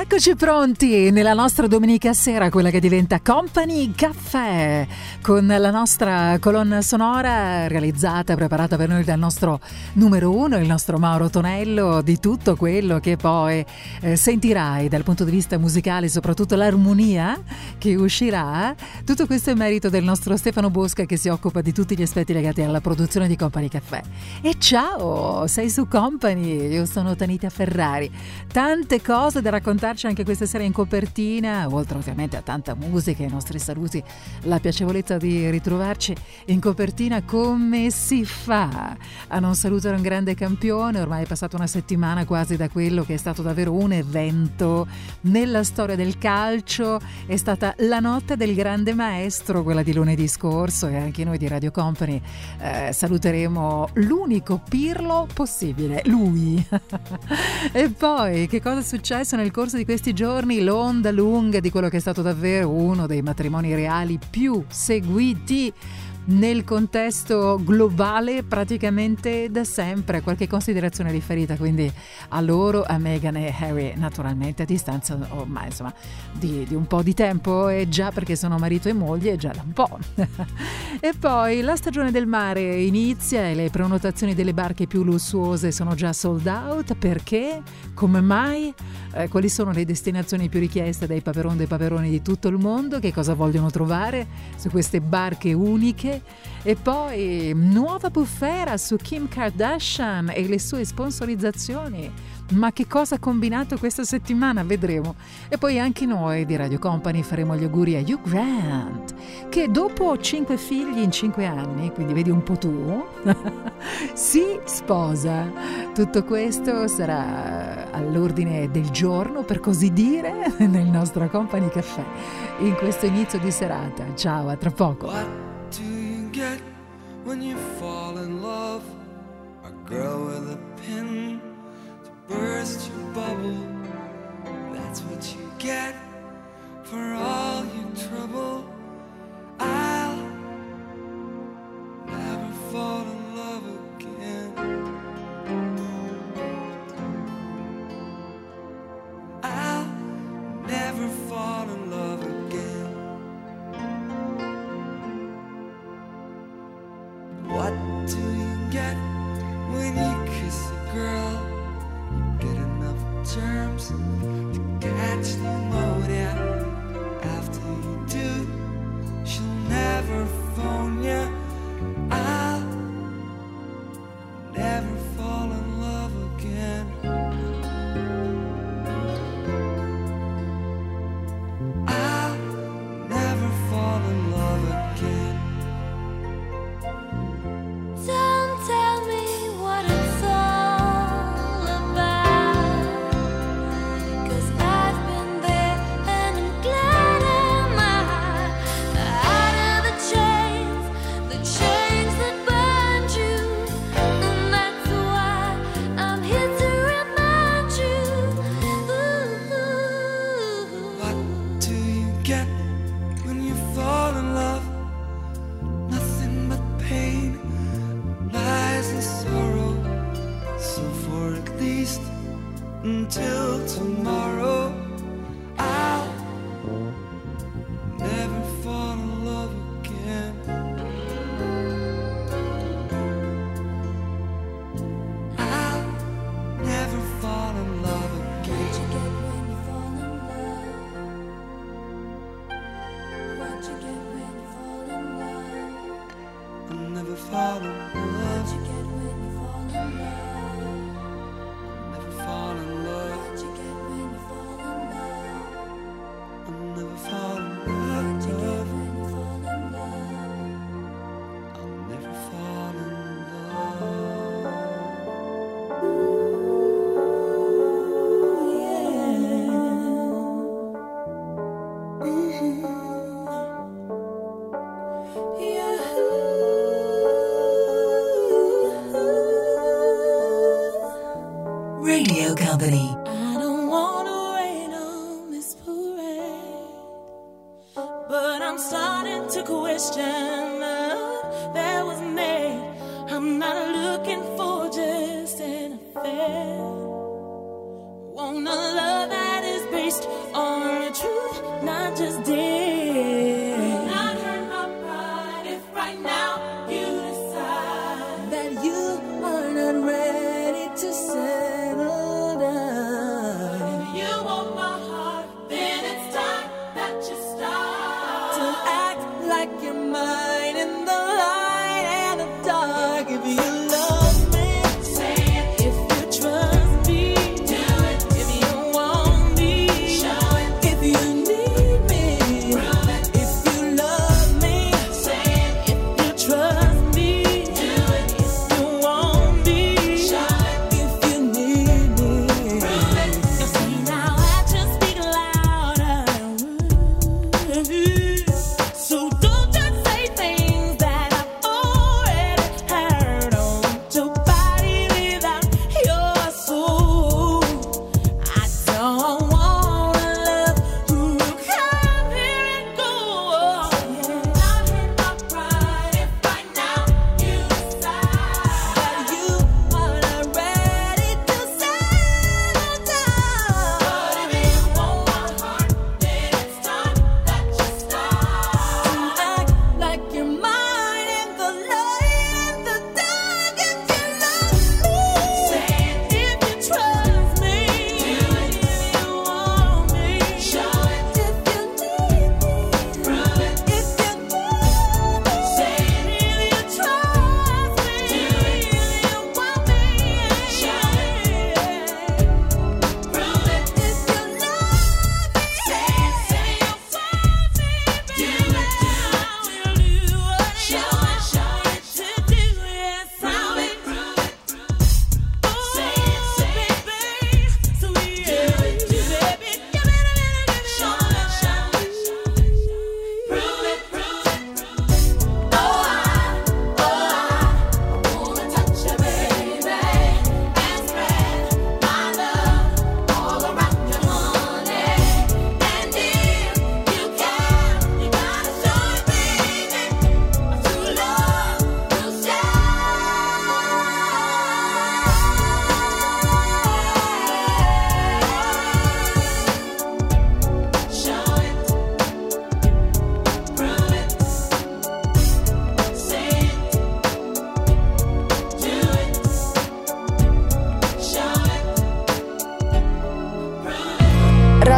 eccoci pronti nella nostra domenica sera, quella che diventa Company Caffè, con la nostra colonna sonora realizzata preparata per noi dal nostro numero uno, il nostro Mauro Tonello, di tutto quello che poi eh, sentirai dal punto di vista musicale, soprattutto l'armonia che uscirà. Tutto questo è merito del nostro Stefano Bosca che si occupa di tutti gli aspetti legati alla produzione di Company Caffè. E ciao, sei su Company, io sono Tanita Ferrari. Tante cose da raccontarci anche questa sera in copertina, oltre ovviamente a tanta musica e ai nostri saluti, la piacevolezza di ritrovarci in copertina come si fa a non salutare un grande campione, ormai è passata una settimana quasi da quello che è stato davvero un evento nella storia del calcio, è stata la notte del grande maestro, quella di lunedì scorso e anche noi di Radio Company eh, saluteremo l'unico Pirlo possibile, lui. e poi che cosa è successo nel corso di questi giorni? L'onda lunga di quello che è stato davvero uno dei matrimoni reali più seguiti nel contesto globale praticamente da sempre. Qualche considerazione riferita quindi a loro, a Meghan e Harry, naturalmente a distanza ormai insomma di, di un po' di tempo e già perché sono marito e moglie già da un po'. e poi la stagione del mare inizia e le prenotazioni delle barche più lussuose sono già sold out perché? Come mai? Eh, quali sono le destinazioni più richieste dai paperon dei paperoni di tutto il mondo? Che cosa vogliono trovare su queste barche uniche? E poi nuova bufera su Kim Kardashian e le sue sponsorizzazioni. Ma che cosa ha combinato questa settimana? Vedremo. E poi anche noi di Radio Company faremo gli auguri a Hugh Grant, che dopo cinque figli in cinque anni, quindi vedi un po' tu, si sposa. Tutto questo sarà all'ordine del giorno, per così dire, nel nostro Company Caffè, in questo inizio di serata. Ciao, a tra poco. when you fall in love. A girl with a pin burst your bubble. That's what you get for all your trouble. I'll never fall in love again. I'll never fall in love again. What do you get when you To catch the moon. Until tomorrow,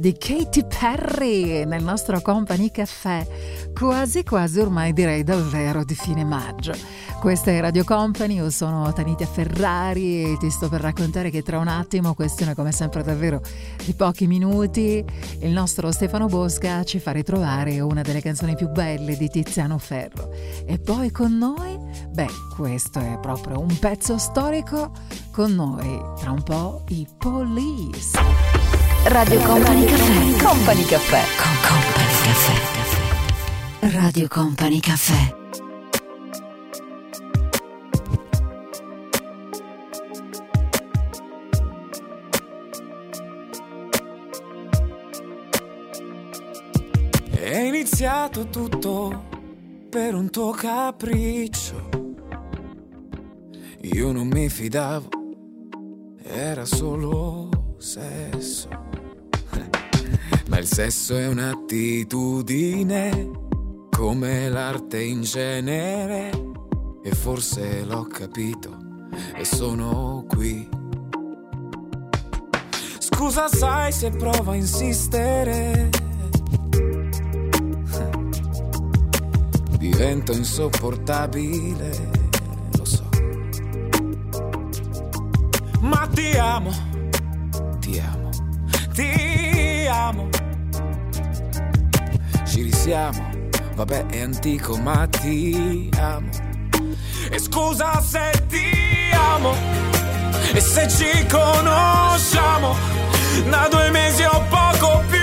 Di Katy Perry nel nostro Company Caffè, quasi quasi ormai direi davvero di fine maggio. Questa è Radio Company, io sono Tanita Ferrari e ti sto per raccontare che tra un attimo, questione come sempre davvero di pochi minuti, il nostro Stefano Bosca ci fa ritrovare una delle canzoni più belle di Tiziano Ferro. E poi con noi, beh, questo è proprio un pezzo storico, con noi tra un po' i Police. Radio Company Caffè. Company Caffè. Con Company Caffè. Radio Company Caffè. È iniziato tutto per un tuo capriccio. Io non mi fidavo, era solo sesso. Ma il sesso è un'attitudine, come l'arte in genere. E forse l'ho capito e sono qui. Scusa, sai se provo a insistere. Divento insopportabile, lo so. Ma ti amo, ti amo. Ci risiamo, vabbè è antico, ma ti amo. E scusa se ti amo, e se ci conosciamo da due mesi o poco più.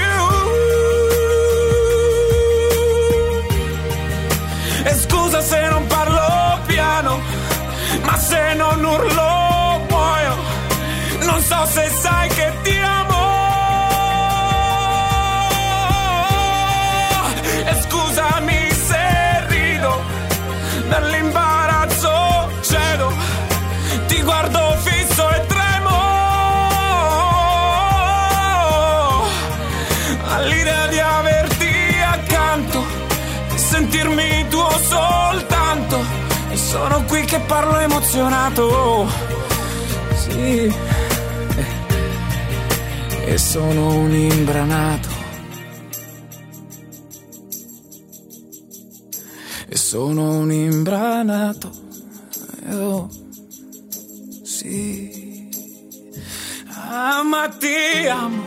E scusa se non parlo piano, ma se non urlo muoio. Non so se sai che ti amo. Sono qui che parlo emozionato. Sì. E sono un imbranato. E sono un imbranato. Oh, sì. Ah, ma amo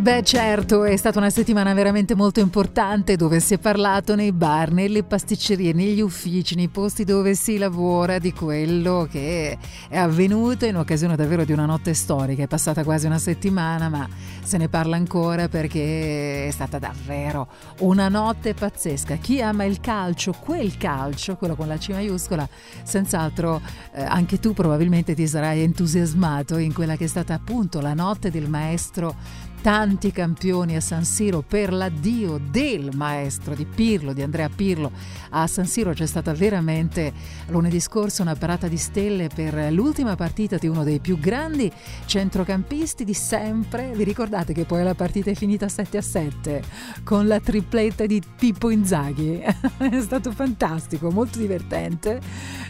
Beh certo, è stata una settimana veramente molto importante dove si è parlato nei bar, nelle pasticcerie, negli uffici, nei posti dove si lavora di quello che è avvenuto in occasione davvero di una notte storica. È passata quasi una settimana ma se ne parla ancora perché è stata davvero una notte pazzesca. Chi ama il calcio, quel calcio, quello con la C maiuscola, senz'altro eh, anche tu probabilmente ti sarai entusiasmato in quella che è stata appunto la notte del maestro tanti campioni a San Siro per l'addio del maestro di Pirlo, di Andrea Pirlo. A San Siro c'è stata veramente lunedì scorso una parata di stelle per l'ultima partita di uno dei più grandi centrocampisti di sempre. Vi ricordate che poi la partita è finita 7 a 7 con la tripletta di Pippo Inzaghi? è stato fantastico, molto divertente.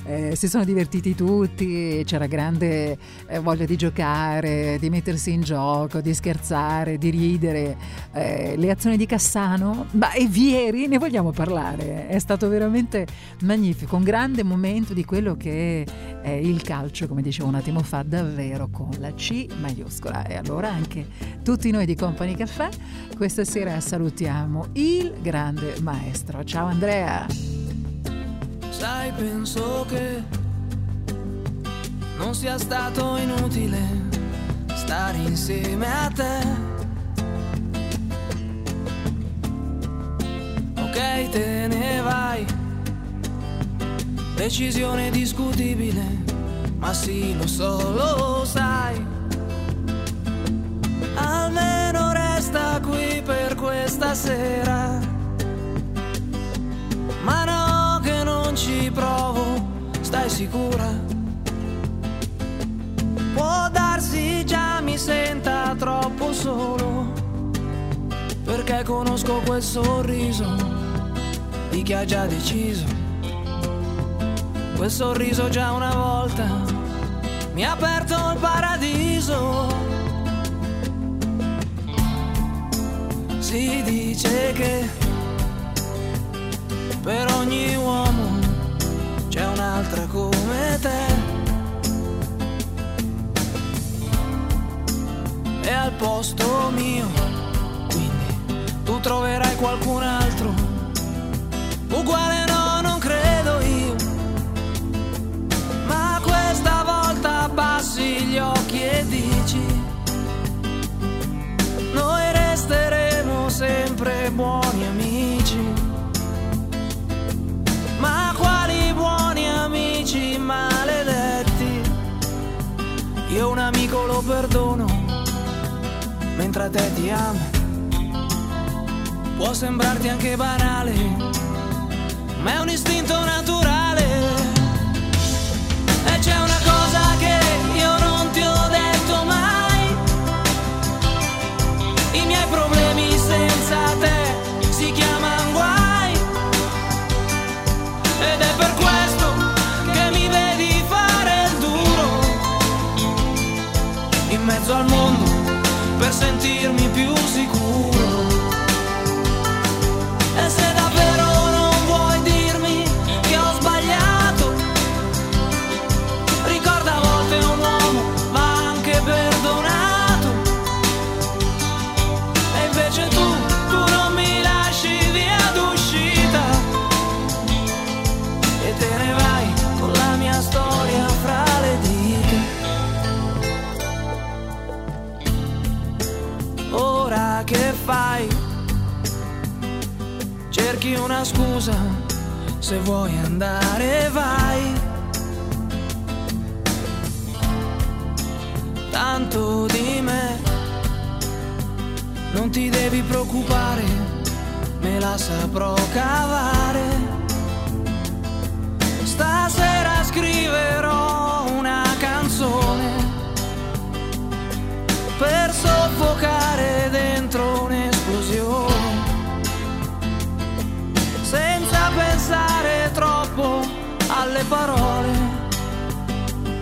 Eh, si sono divertiti tutti, c'era grande eh, voglia di giocare, di mettersi in gioco, di scherzare di ridere, eh, le azioni di Cassano, ma e Vieri ne vogliamo parlare, è stato veramente magnifico, un grande momento di quello che è il calcio, come dicevo un attimo fa, davvero con la C maiuscola. E allora anche tutti noi di Company Caffè questa sera salutiamo il grande maestro. Ciao Andrea! Sai, penso che non sia stato inutile stare insieme a te. Ok, te ne vai. Decisione discutibile, ma sì, lo so, lo sai. Almeno resta qui per questa sera. Ma no, che non ci provo, stai sicura? Può darsi già mi senta troppo solo Perché conosco quel sorriso Di chi ha già deciso. Quel sorriso già una volta Mi ha aperto il paradiso. Si dice che Per ogni uomo C'è un'altra come te è al posto mio. Quindi tu troverai qualcun altro. Uguale no, non credo io. Ma questa volta abbassi gli occhi e dici. Noi resteremo sempre buoni amici. Ma quali buoni amici maledetti? Io un amico lo perdono mentre a te ti amo. Può sembrarti anche banale, ma è un istinto naturale. E c'è una cosa che io non ti ho detto mai. I miei problemi senza te si chiamano guai. Ed è per questo che mi vedi fare il duro in mezzo al mondo sentirmi più sicuro. Fai? Cerchi una scusa, se vuoi andare vai. Tanto di me, non ti devi preoccupare, me la saprò cavare. Stasera scriverò una canzone per soffocare dentro alle parole,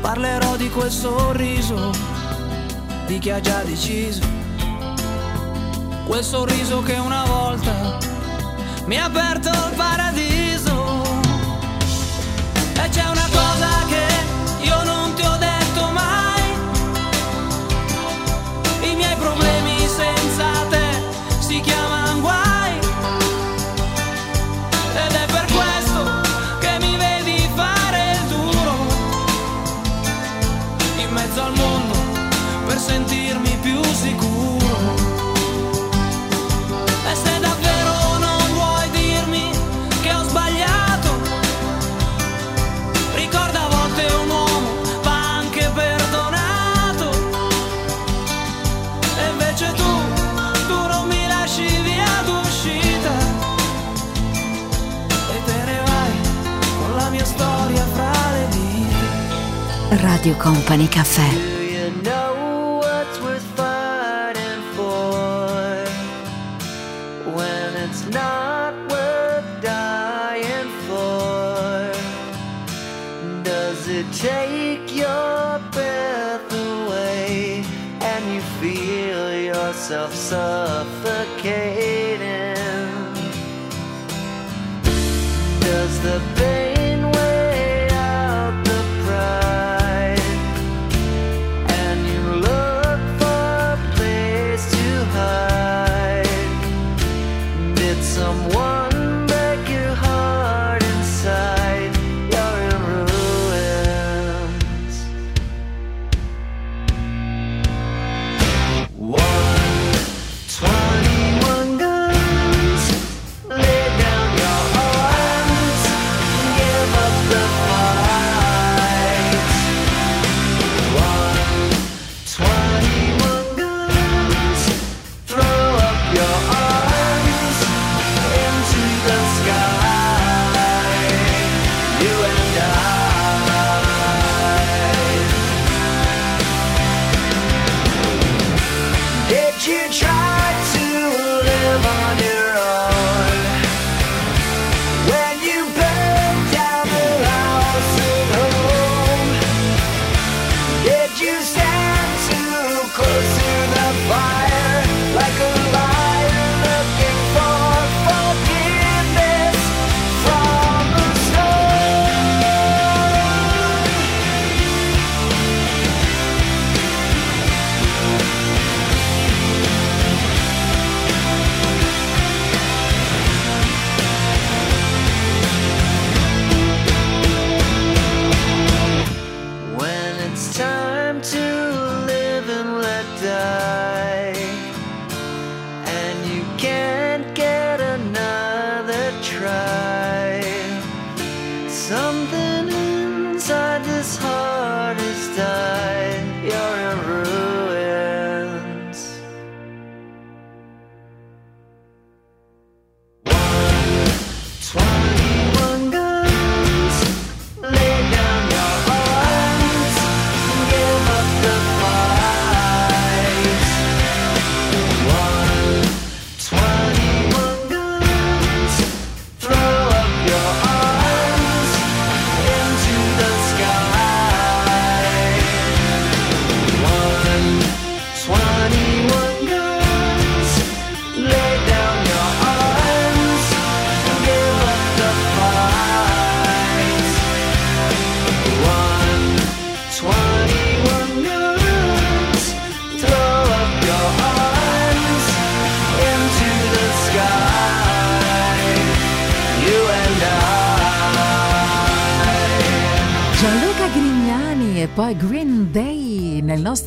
parlerò di quel sorriso, di chi ha già deciso. Quel sorriso che una volta mi ha aperto il paradiso. E c'è una cosa Radio Company Caffè.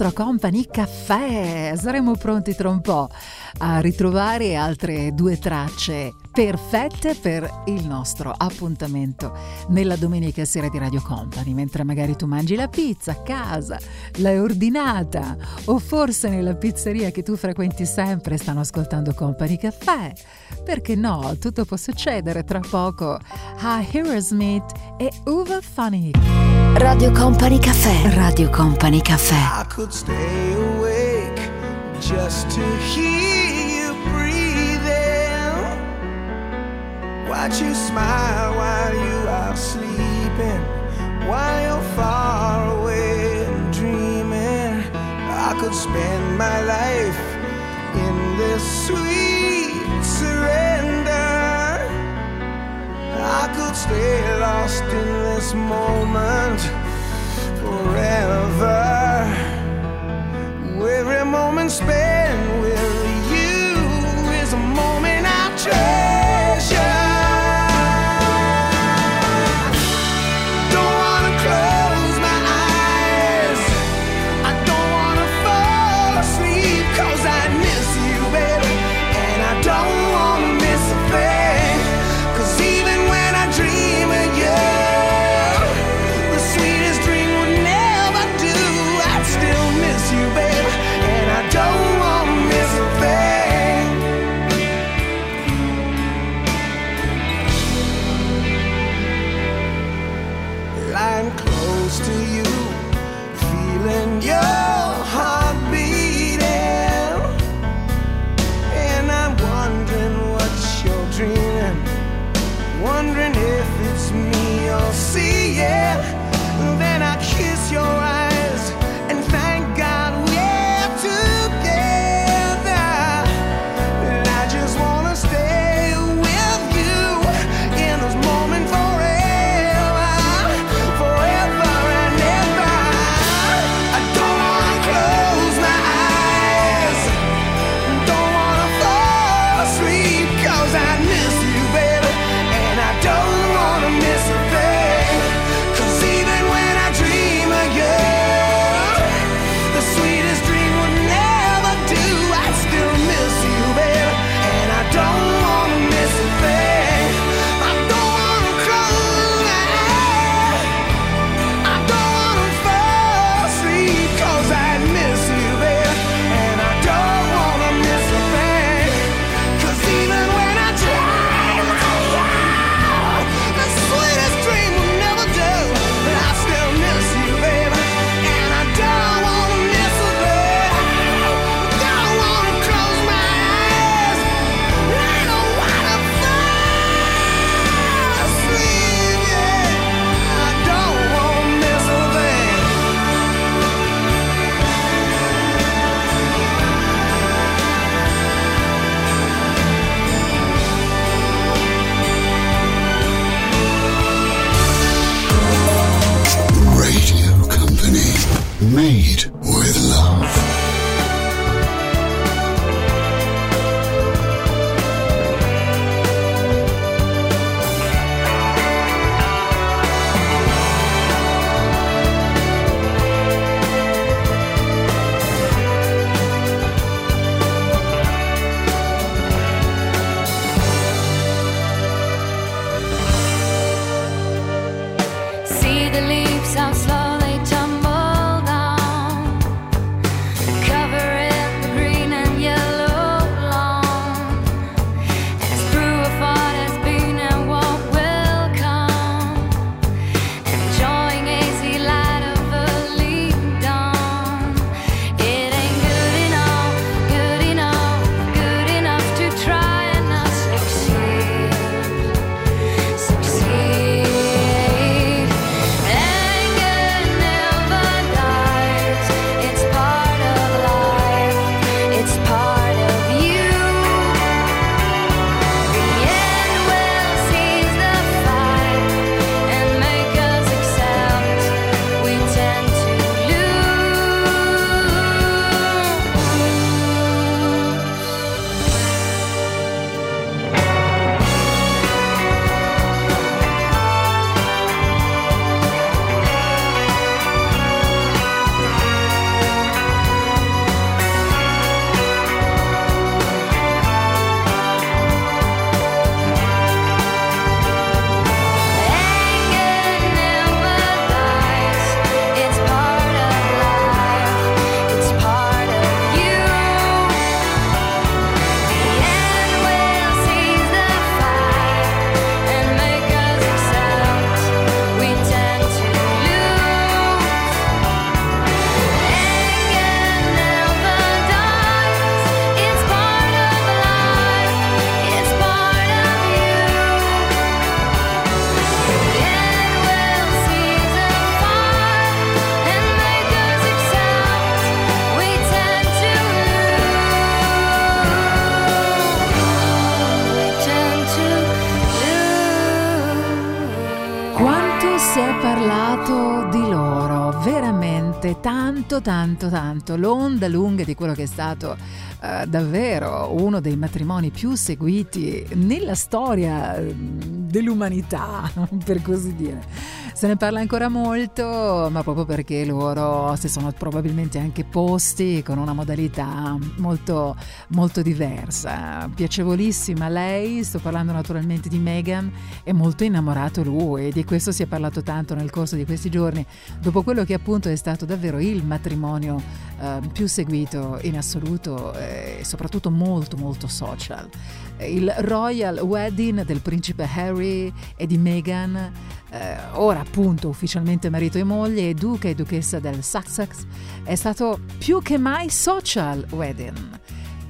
Nostro Company Caffè. Saremo pronti tra un po' a ritrovare altre due tracce perfette per il nostro appuntamento nella domenica sera di Radio Company, mentre magari tu mangi la pizza a casa, l'hai ordinata o forse nella pizzeria che tu frequenti sempre stanno ascoltando Company Caffè. Perché no, tutto può succedere tra poco a Aerosmith e Uva Funny. Radio Company Caffè. Radio Company Caffè. I could stay awake just to hear Watch you smile while you are sleeping, while you're far away and dreaming. I could spend my life in this sweet surrender. I could stay lost in this moment forever. Every moment spent with you is a moment I treasure. Veramente tanto tanto tanto l'onda lunga di quello che è stato eh, davvero uno dei matrimoni più seguiti nella storia eh, dell'umanità, per così dire. Se ne parla ancora molto, ma proprio perché loro si sono probabilmente anche posti con una modalità molto, molto diversa. Piacevolissima lei, sto parlando naturalmente di Meghan, è molto innamorato lui di questo si è parlato tanto nel corso di questi giorni, dopo quello che appunto è stato davvero il matrimonio eh, più seguito in assoluto eh, e soprattutto molto molto social. Il Royal Wedding del principe Harry e di Meghan, eh, ora appunto ufficialmente marito e moglie e duca e duchessa del Sussex, è stato più che mai social wedding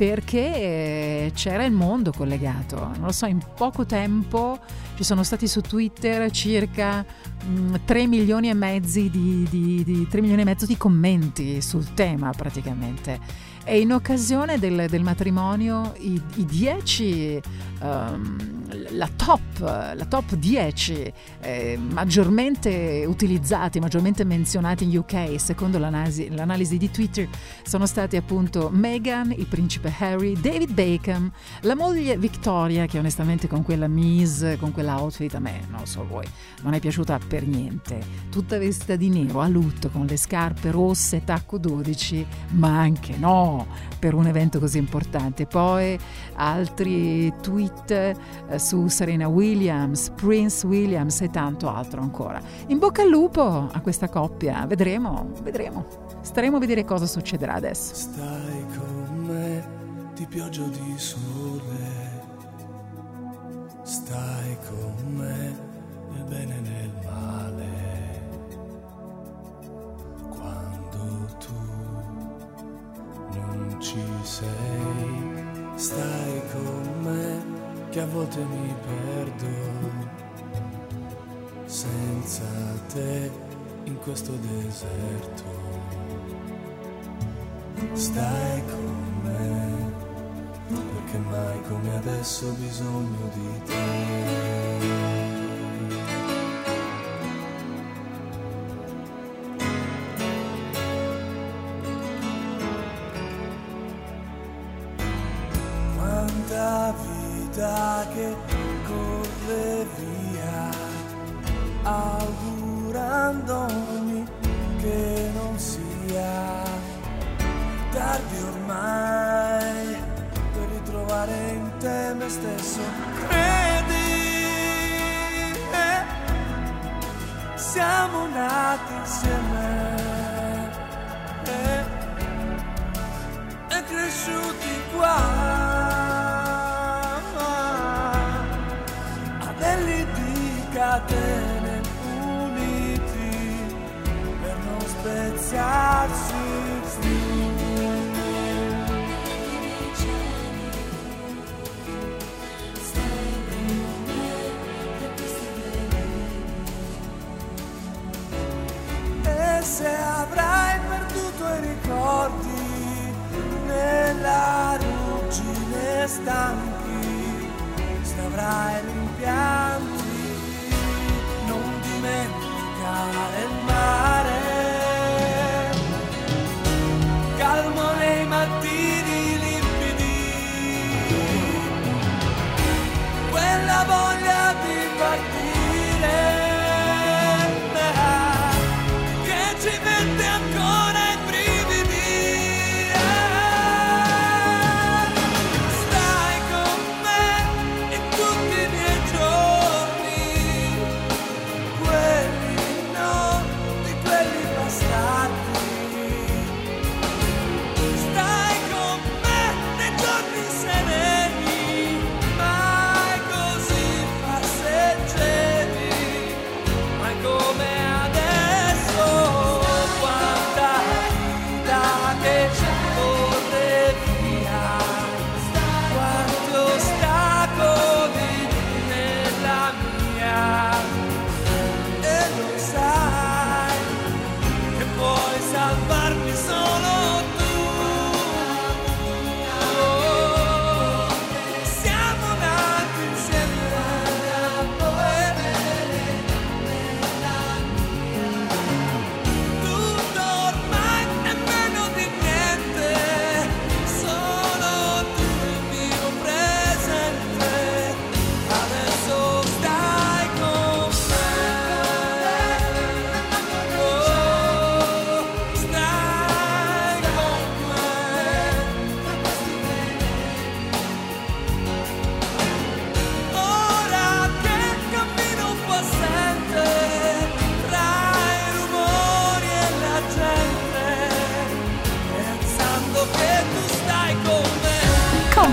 perché c'era il mondo collegato. Non lo so, in poco tempo ci sono stati su Twitter circa mh, 3 milioni di, di, di, 3 milioni e mezzo di commenti sul tema praticamente. E in occasione del, del matrimonio i, i 10, um, la, top, la top 10 eh, maggiormente utilizzati, maggiormente menzionati in UK, secondo l'analisi, l'analisi di Twitter, sono stati appunto Meghan, il principe Harry, David Bacon, la moglie Victoria, che onestamente con quella mise, con quell'outfit a me, non so voi, non è piaciuta per niente. Tutta vestita di nero, a lutto, con le scarpe rosse, tacco 12, ma anche no per un evento così importante. Poi altri tweet eh, su Serena Williams, Prince Williams e tanto altro ancora. In bocca al lupo a questa coppia, vedremo, vedremo. Staremo a vedere cosa succederà adesso. Stai con me di pioggia di sole. Stai con me nel bene e nel male. Quando tu non ci sei, stai con me che a volte mi perdo. Senza te in questo deserto. Stai con me, perché mai come adesso ho bisogno di te. Vita che corre via, augurandomi che non sia tardi ormai per ritrovare in te me stesso. Credi, eh, siamo nati insieme. eh, e cresciuti qua se avrai perduto i ricordi nella ruggine stanchi, se avrai rimpianti, non dimenticare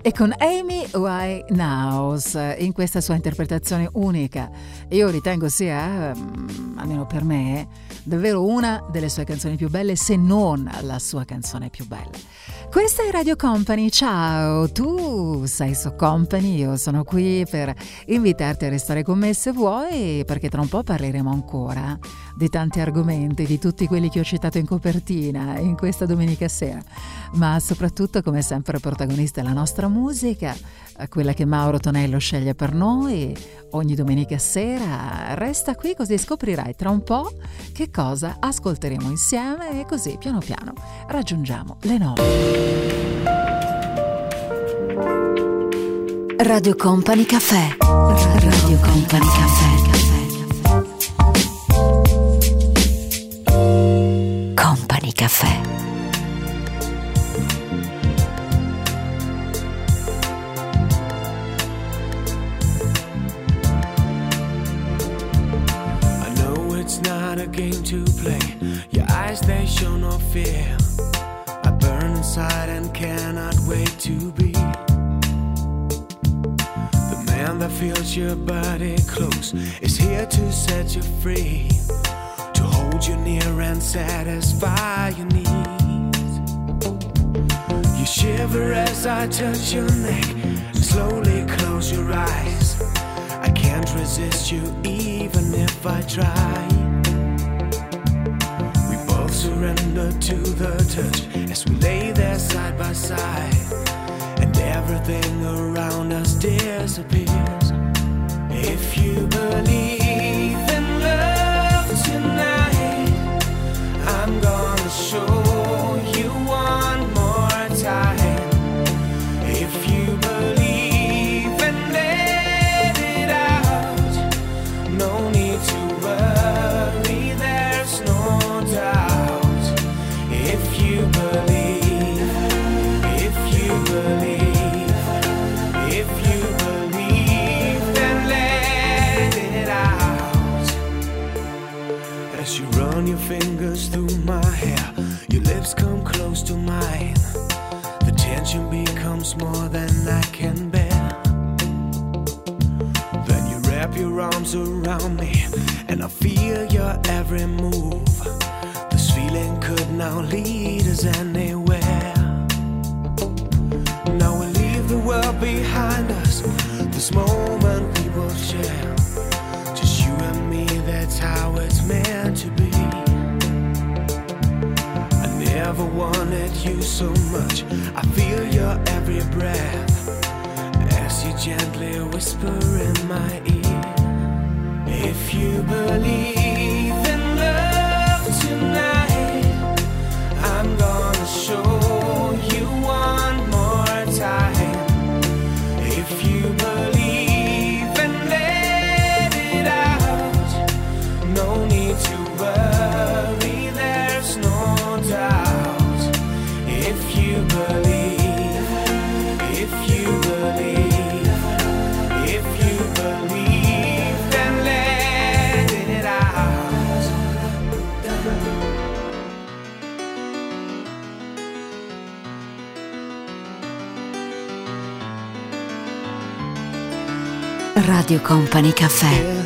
E con Amy Winehouse in questa sua interpretazione unica. Io ritengo sia, mm, almeno per me, davvero una delle sue canzoni più belle, se non la sua canzone più bella. Questa è Radio Company, ciao, tu sei su Company, io sono qui per invitarti a restare con me se vuoi, perché tra un po' parleremo ancora di tanti argomenti, di tutti quelli che ho citato in copertina in questa domenica sera, ma soprattutto come sempre protagonista è la nostra musica, quella che Mauro Tonello sceglie per noi ogni domenica sera. Resta qui così scoprirai tra un po' che cosa ascolteremo insieme e così piano piano raggiungiamo le 9. Radio Company Caffè. Radio Company Caffè. Company Caffè. I know it's not a game to play. Your eyes, they show no fear. Inside and cannot wait to be the man that feels your body close. Is here to set you free, to hold you near and satisfy your needs. You shiver as I touch your neck. Slowly close your eyes. I can't resist you even if I try. Surrender to the touch as we lay there side by side. And everything around us disappears. If you believe in love tonight, I'm gonna show lips come close to mine, the tension becomes more than I can bear. Then you wrap your arms around me, and I feel your every move. This feeling could now lead us anywhere. Now we leave the world behind us. This moment we will share. Just you and me, that's how it's I never wanted you so much. I feel your every breath as you gently whisper in my ear. If you believe in love tonight, I'm gonna show Company Caffè.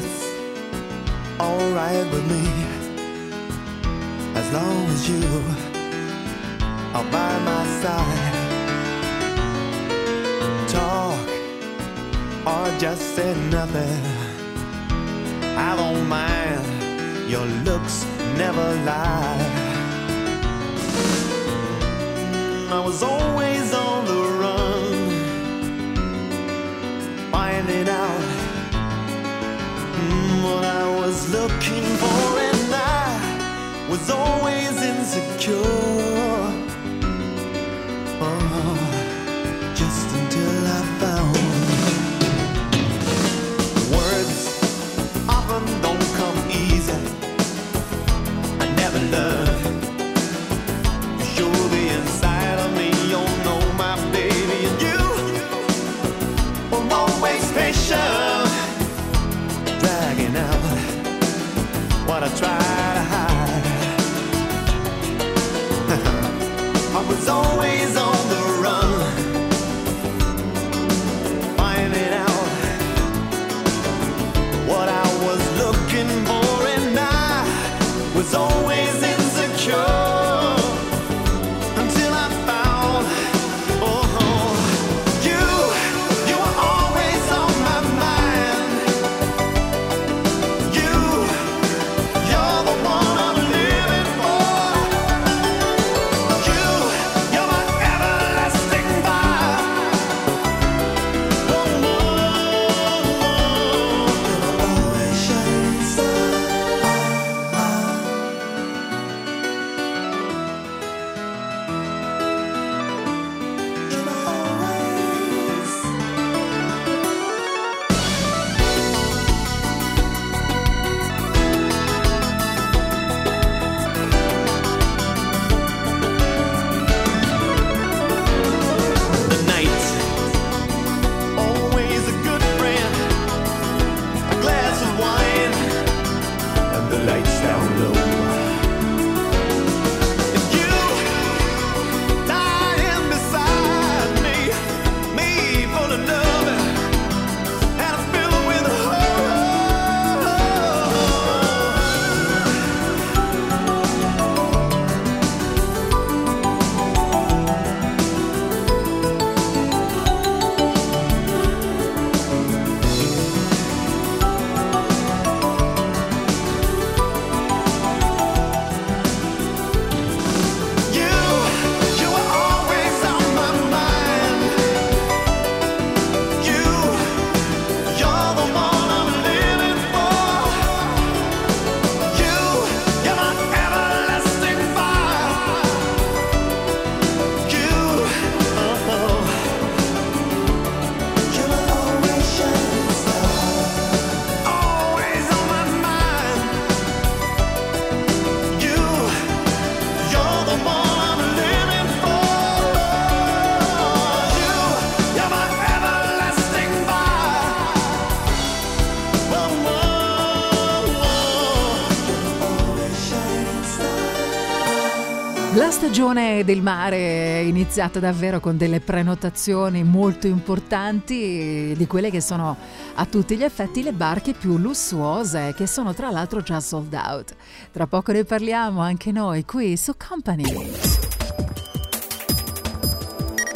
La stagione del mare è iniziata davvero con delle prenotazioni molto importanti, di quelle che sono a tutti gli effetti le barche più lussuose, che sono tra l'altro già sold out. Tra poco ne parliamo anche noi qui su Company.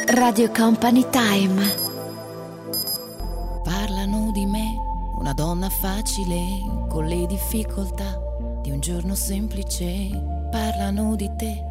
Radio Company Time. Parlano di me, una donna facile, con le difficoltà di un giorno semplice. Parlano di te,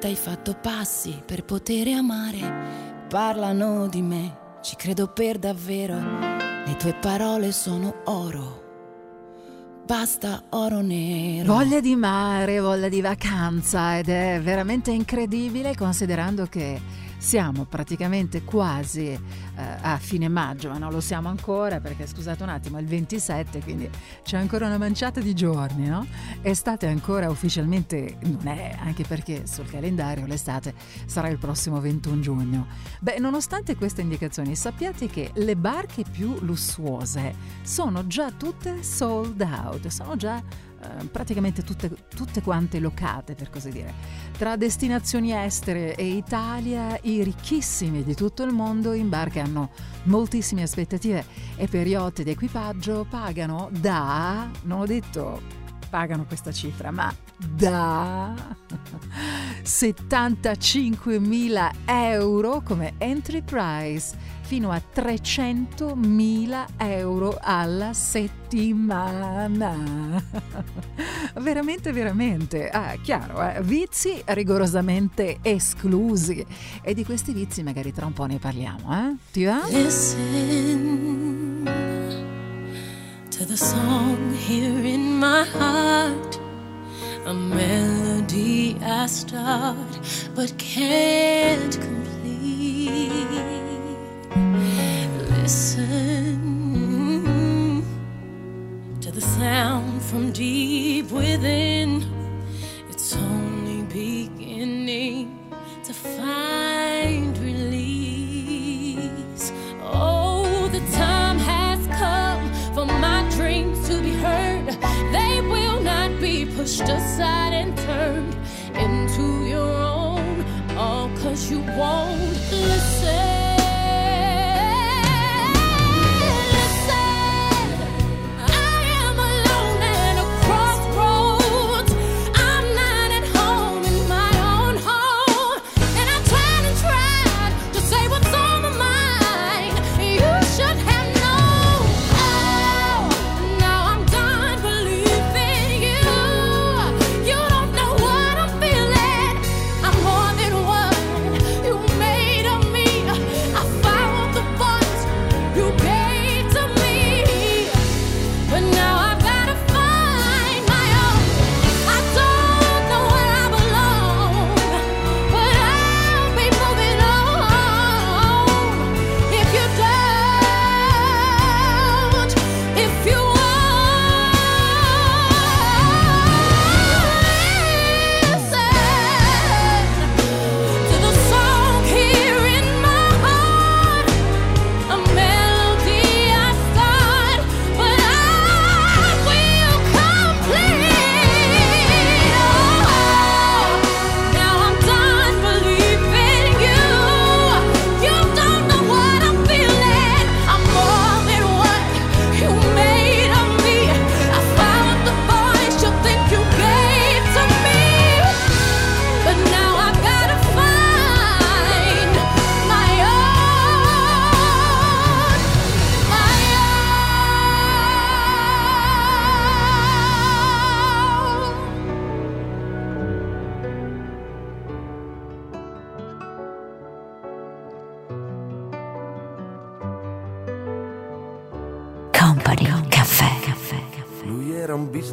vita hai fatto passi per poter amare. Parlano di me, ci credo per davvero, le tue parole sono oro. Basta oro nero. Voglia di mare, voglia di vacanza ed è veramente incredibile considerando che siamo praticamente quasi eh, a fine maggio, ma non lo siamo ancora perché scusate un attimo, è il 27, quindi c'è ancora una manciata di giorni, no? Estate ancora ufficialmente non è, anche perché sul calendario l'estate sarà il prossimo 21 giugno. Beh, nonostante queste indicazioni, sappiate che le barche più lussuose sono già tutte sold out, sono già eh, praticamente tutte, tutte quante locate per così dire. Tra destinazioni estere e Italia i ricchissimi di tutto il mondo in barca hanno moltissime aspettative e per yacht ed equipaggio pagano da, non ho detto pagano questa cifra, ma da 75.000 euro come entry price fino a 300.000 euro alla settimana. veramente, veramente. Ah, chiaro, eh? vizi rigorosamente esclusi. E di questi vizi magari tra un po' ne parliamo, eh? Ti va? Listen to the song here in my heart. A melody I start but can't complete. Listen to the sound from deep within. It's only beginning to find release. Oh, the time has come for my dreams to be heard. They will not be pushed aside and turned into your own. All cause you won't. Listen.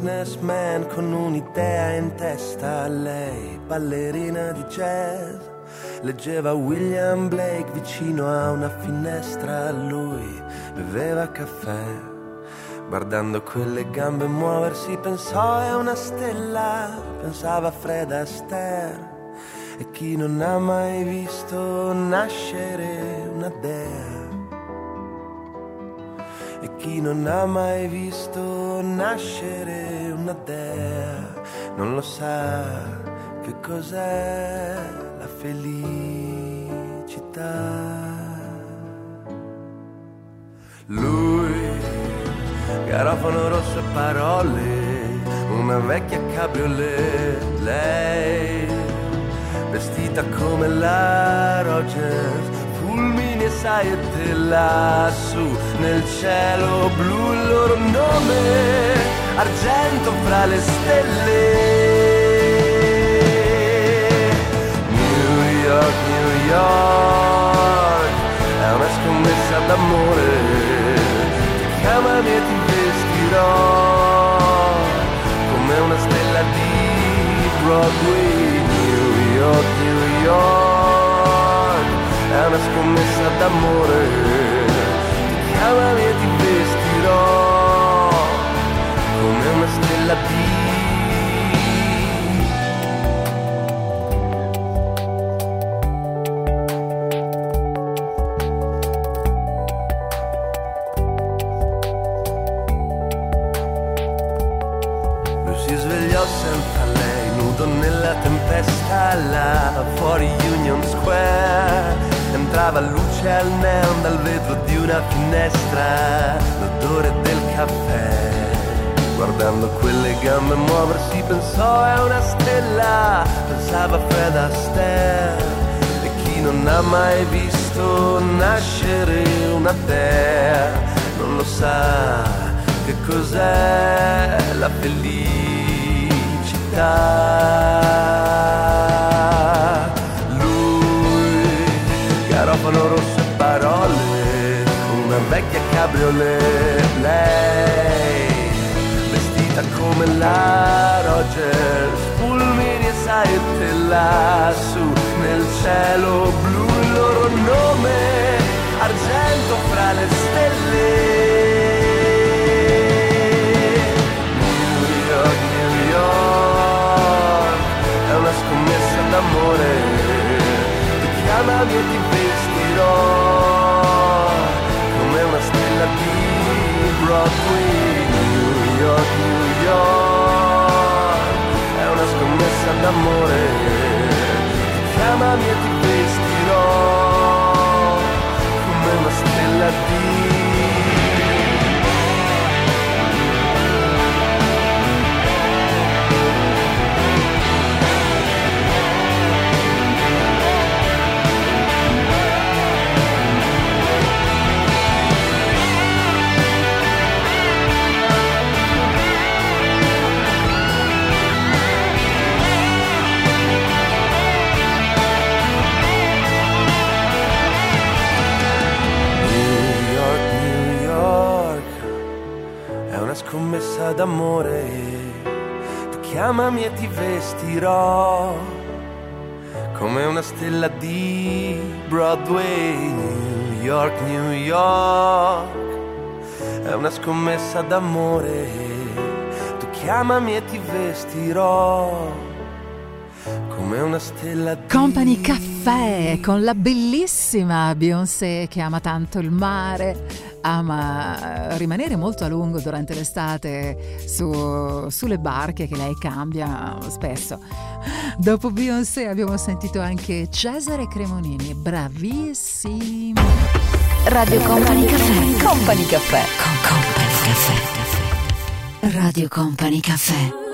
Businessman con un'idea in testa, lei ballerina di jazz. Leggeva William Blake vicino a una finestra, lui beveva caffè. Guardando quelle gambe muoversi pensò è una stella, pensava Fred Astaire. E chi non ha mai visto nascere una dea? Chi non ha mai visto nascere una dea non lo sa che cos'è la felicità. Lui, garofano rosso e parole, una vecchia cabriolet, lei, vestita come la Rogers, fulmini e saiette lassù nel cielo blu il loro nome, argento fra le stelle. New York, New York, è una scommessa d'amore, ti chiamami e ti vestirò come una stella di Broadway, New York, New York, è una scommessa d'amore, ti chiamami e ti vestirò come una stella di Luce al neon dal vetro di una finestra, l'odore del caffè. Guardando quelle gambe muoversi pensò è una stella, pensava Fred Astaire. E chi non ha mai visto nascere una dea non lo sa che cos'è la felicità. Garofano rosso e parole, una vecchia cabriolet, lei, vestita come la Rogers, fulmini e saette lassù nel cielo blu, il loro nome, argento fra le stelle. È una scommessa d'amore. Ti chiamami e ti vestirò come una stella di Broadway. New York, New York, è una scommessa d'amore. Chiamami e ti vestirò come una stella di scommessa d'amore. Tu chiamami e ti vestirò come una stella di Broadway. New York, New York, è una scommessa d'amore. Tu chiamami e ti vestirò come una stella di Company Caffè con la bellissima Beyoncé che ama tanto il mare, ama rimanere molto a lungo durante l'estate su- sulle barche che lei cambia spesso. Dopo Beyoncé abbiamo sentito anche Cesare Cremonini, bravissimo. Radio Company Caffè. Company Caffè. Con Company Caffè. Radio Company Caffè.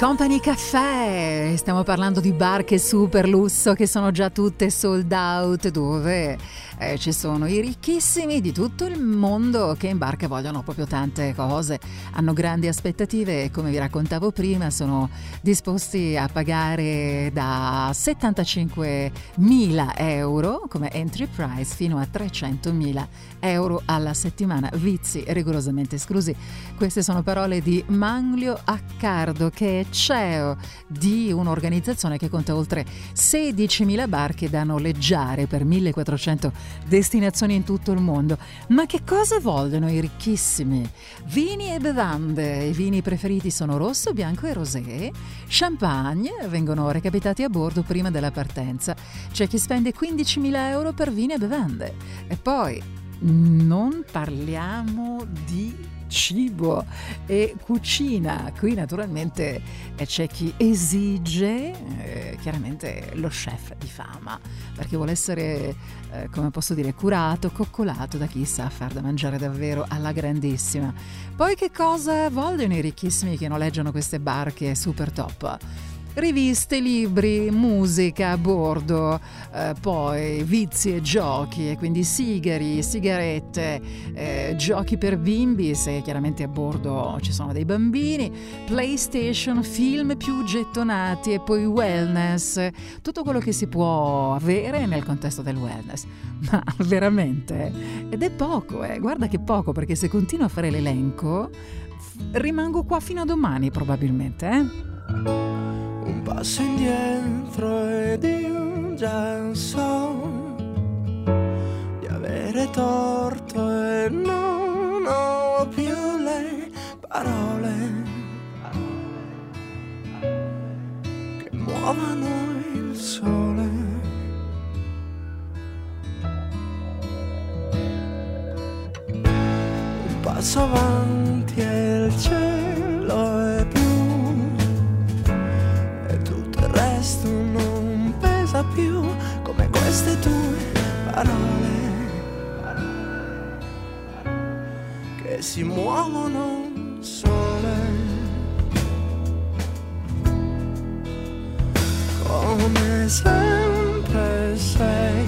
Company Caffè, stiamo parlando di barche super lusso che sono già tutte sold out. Dove eh, ci sono i ricchissimi di tutto il mondo che in barca vogliono proprio tante cose, hanno grandi aspettative e come vi raccontavo prima sono disposti a pagare da 75.000 euro come entry price fino a 300.000 euro alla settimana, vizi rigorosamente esclusi. Queste sono parole di Manlio Accardo che è CEO di un'organizzazione che conta oltre 16.000 barche da noleggiare per 1.400 destinazioni in tutto il mondo. Ma che cosa vogliono i ricchissimi? Vini e bevande. I vini preferiti sono rosso, bianco e rosé. Champagne vengono recapitati a bordo prima della partenza. C'è chi spende 15.000 euro per vini e bevande. E poi non parliamo di cibo e cucina. Qui naturalmente eh, c'è chi esige eh, chiaramente lo chef di fama perché vuole essere, eh, come posso dire, curato, coccolato da chi sa far da mangiare davvero alla grandissima. Poi che cosa vogliono i ricchissimi che noleggiano queste barche super top? Riviste, libri, musica a bordo, eh, poi vizi e giochi, e quindi sigari, sigarette, eh, giochi per bimbi, se chiaramente a bordo ci sono dei bambini, PlayStation, film più gettonati e poi wellness, tutto quello che si può avere nel contesto del wellness. Ma veramente? Ed è poco, eh? guarda che poco, perché se continuo a fare l'elenco rimango qua fino a domani probabilmente, eh? Un passo indietro ed io già so di avere torto e non ho più le parole che muovano il sole. Un passo avanti e il cielo queste tue parole che si muovono sole. Come sempre sei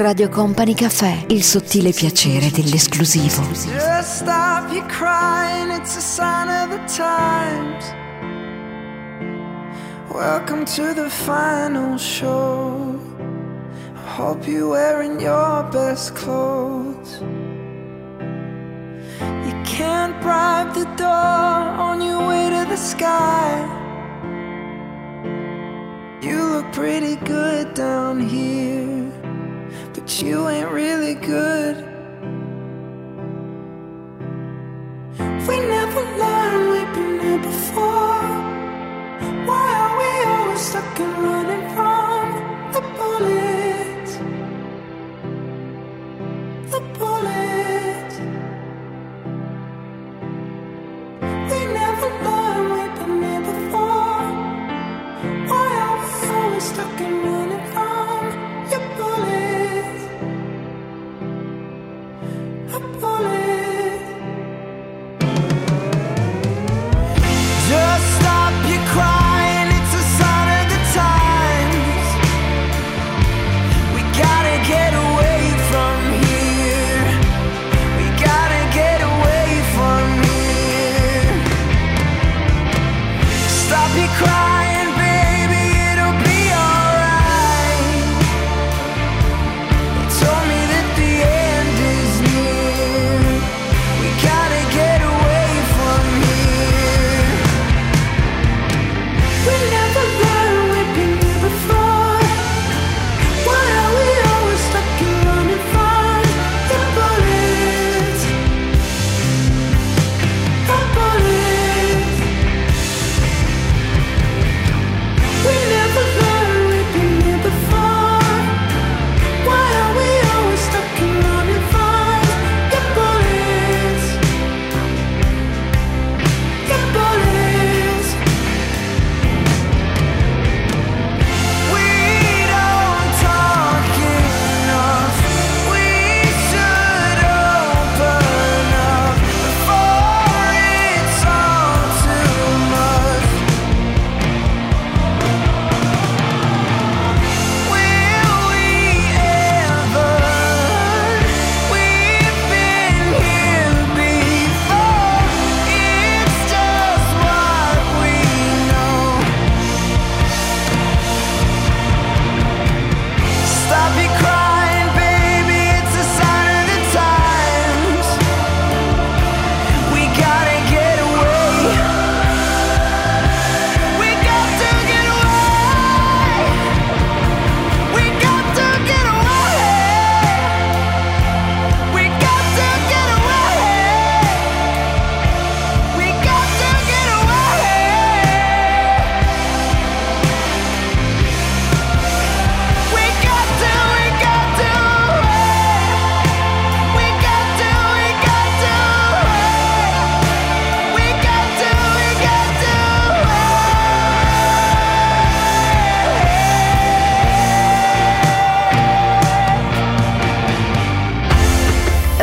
Radio Company Caffè, il sottile piacere dell'esclusivo. Just stop you crying, it's a sign of the times. Welcome to the final show. I hope you're wearing your best clothes. You can't bribe the door on your way to the sky. You look pretty good down here. You ain't really good.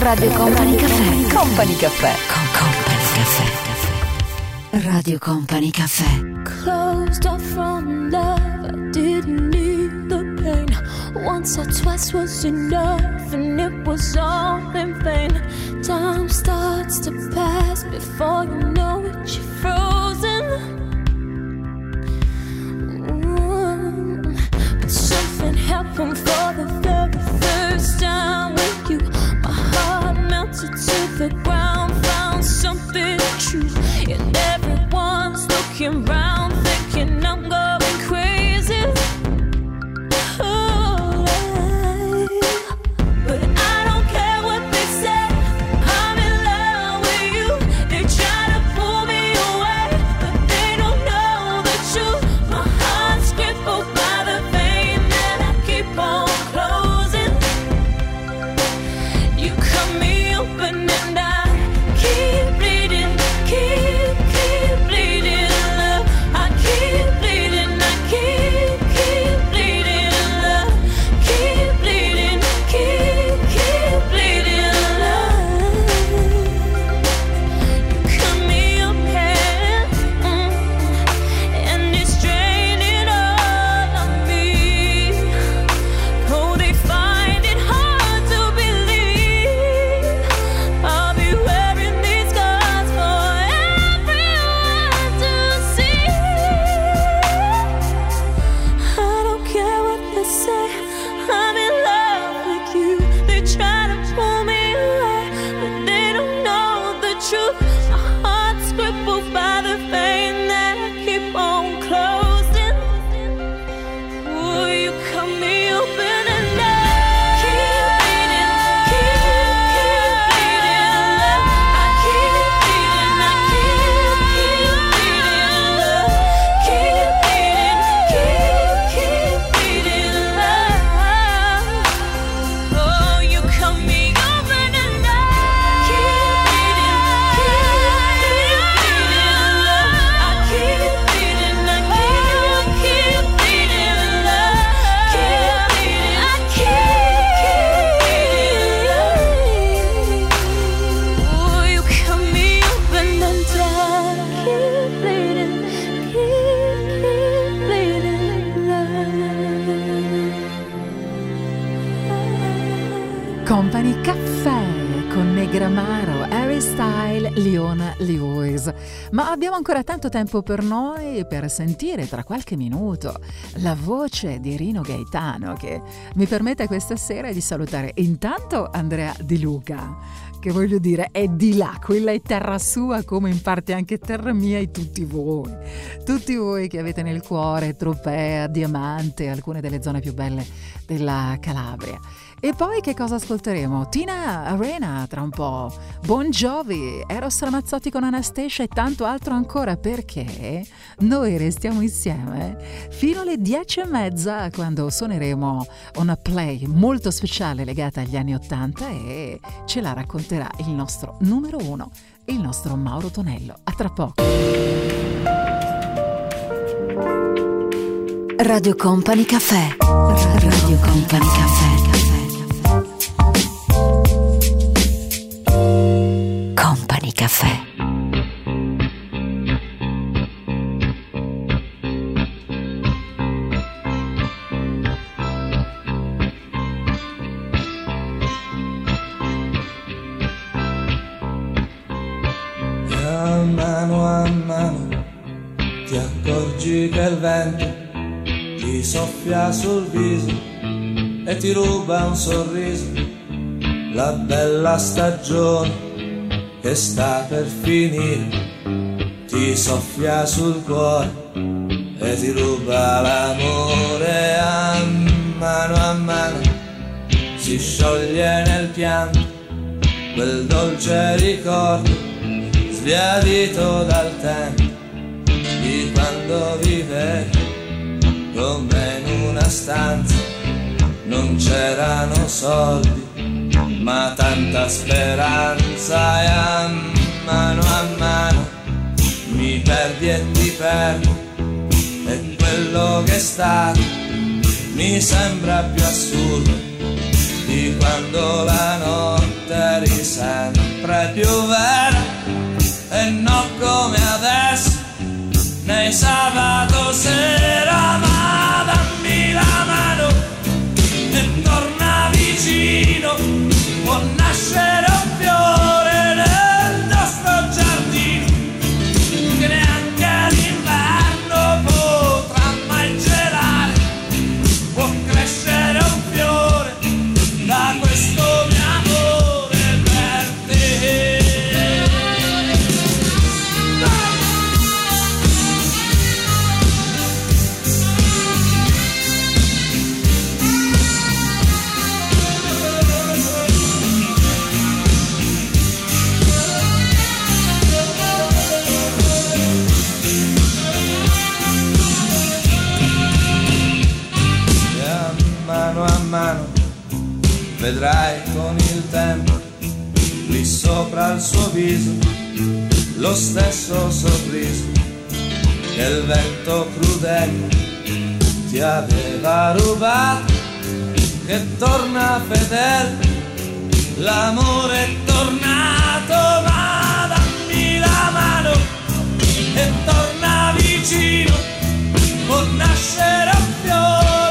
Radio Company Caffè. Company Caffè. Con Company Caffè. Radio Company Caffè. Closed off from love, I didn't need the pain. Once or twice was enough, and it was all in vain. Time starts to pass before you know. Tanto tempo per noi per sentire tra qualche minuto la voce di Rino Gaetano che mi permette questa sera di salutare intanto Andrea Di Luca. Che voglio dire, è di là, quella è terra sua come in parte anche terra mia e tutti voi. Tutti voi che avete nel cuore Tropea, Diamante, alcune delle zone più belle della Calabria. E poi che cosa ascolteremo? Tina Arena tra un po', Bon Jovi, Eros Ramazzotti con Anastasia e tanto altro ancora perché noi restiamo insieme fino alle dieci e mezza quando suoneremo una play molto speciale legata agli anni Ottanta e ce la racconterà il nostro numero uno, il nostro Mauro Tonello. A tra poco. Radio Company Caffè. Radio Company Caffè. Company Caffè. Ti accorgi che il vento ti soffia sul viso e ti ruba un sorriso, la bella stagione che sta per finire, ti soffia sul cuore e ti ruba l'amore a mano a mano, si scioglie nel pianto quel dolce ricordo sbiadito dal tempo di quando vivevi come in una stanza. Non c'erano soldi ma tanta speranza e a mano a mano. Mi perdi e ti perdo e quello che è stato mi sembra più assurdo di quando la notte eri sempre più vera. E non come adesso nei sabato sera ma dammi la mano e torna vicino può nascere un vedrai con il tempo lì sopra il suo viso lo stesso sorriso che il vento crudele ti aveva rubato che torna fedele l'amore è tornato ma dammi la mano e torna vicino può nascere un fiore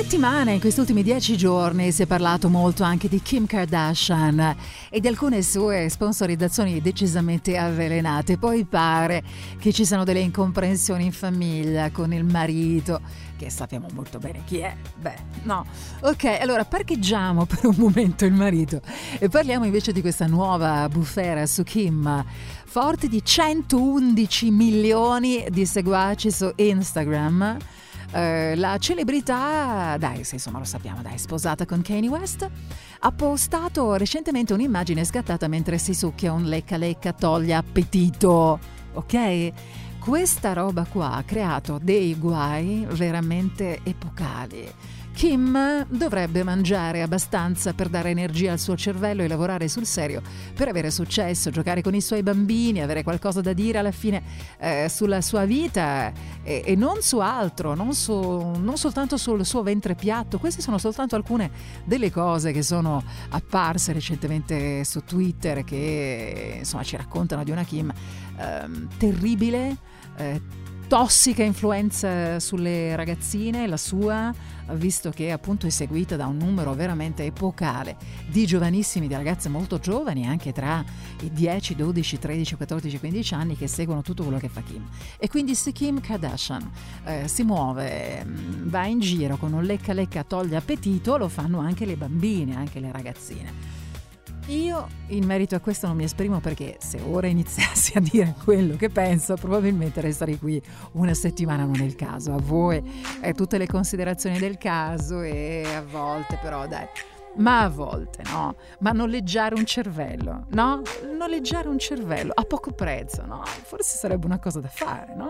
questa settimana, in questi ultimi dieci giorni, si è parlato molto anche di Kim Kardashian e di alcune sue sponsorizzazioni decisamente avvelenate. Poi pare che ci siano delle incomprensioni in famiglia con il marito, che sappiamo molto bene chi è. Beh, no. Ok, allora parcheggiamo per un momento il marito e parliamo invece di questa nuova bufera su Kim. Forte di 111 milioni di seguaci su Instagram. Eh, la celebrità, dai, se insomma lo sappiamo, dai, sposata con Kanye West, ha postato recentemente un'immagine scattata mentre si succhia un lecca lecca toglie appetito, ok? Questa roba qua ha creato dei guai veramente epocali. Kim dovrebbe mangiare abbastanza per dare energia al suo cervello e lavorare sul serio per avere successo, giocare con i suoi bambini, avere qualcosa da dire alla fine eh, sulla sua vita e, e non su altro, non, su, non soltanto sul suo ventre piatto. Queste sono soltanto alcune delle cose che sono apparse recentemente su Twitter che insomma ci raccontano di una Kim ehm, terribile. eh, tossica influenza sulle ragazzine, la sua, visto che appunto è seguita da un numero veramente epocale di giovanissimi, di ragazze molto giovani, anche tra i 10, 12, 13, 14, 15 anni, che seguono tutto quello che fa Kim. E quindi se Kim Kardashian eh, si muove, mh, va in giro con un lecca lecca toglie appetito, lo fanno anche le bambine, anche le ragazzine. Io in merito a questo non mi esprimo perché se ora iniziassi a dire quello che penso probabilmente resterei qui una settimana non è il caso. A voi eh, tutte le considerazioni del caso e a volte però dai. Ma a volte no, ma noleggiare un cervello, no? Noleggiare un cervello a poco prezzo, no? Forse sarebbe una cosa da fare, no?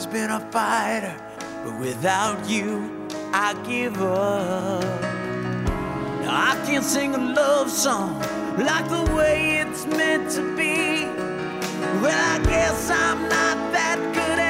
Always been a fighter, but without you, I give up. Now I can't sing a love song like the way it's meant to be. Well, I guess I'm not that good anymore.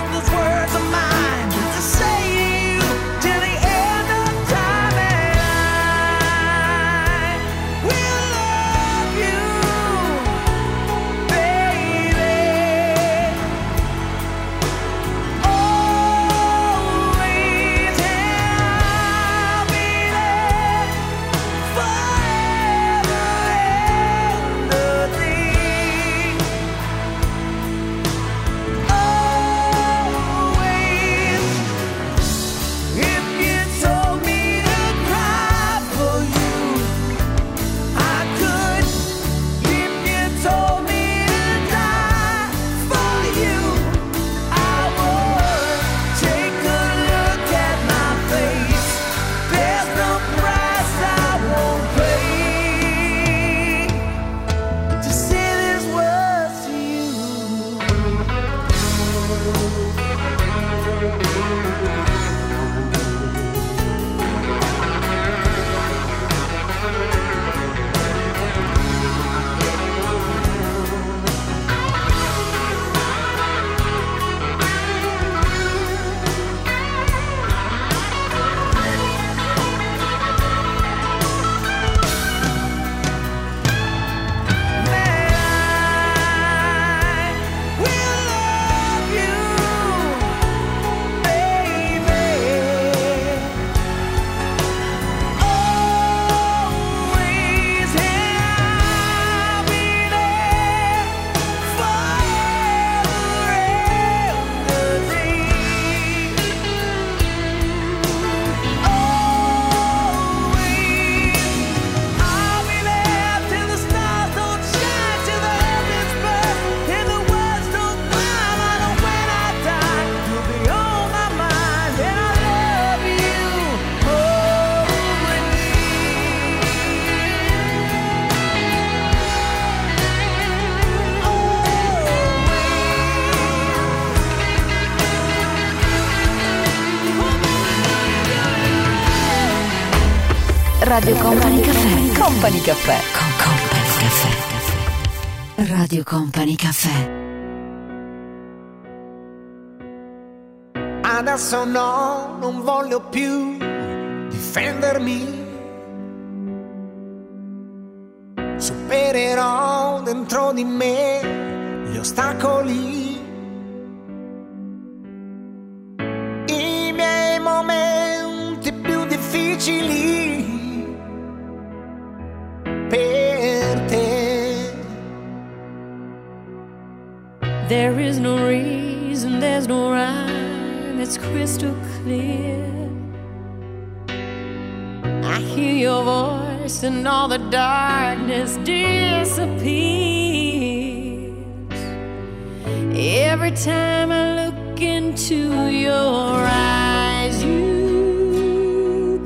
words of mine Radio Company Caffè. Company Caffè. Con Company Caffè. Radio Company Caffè. Adesso no, non voglio più difendermi. Supererò dentro di me and all the darkness disappears. Every time I look into your eyes, you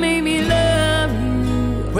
make me love you.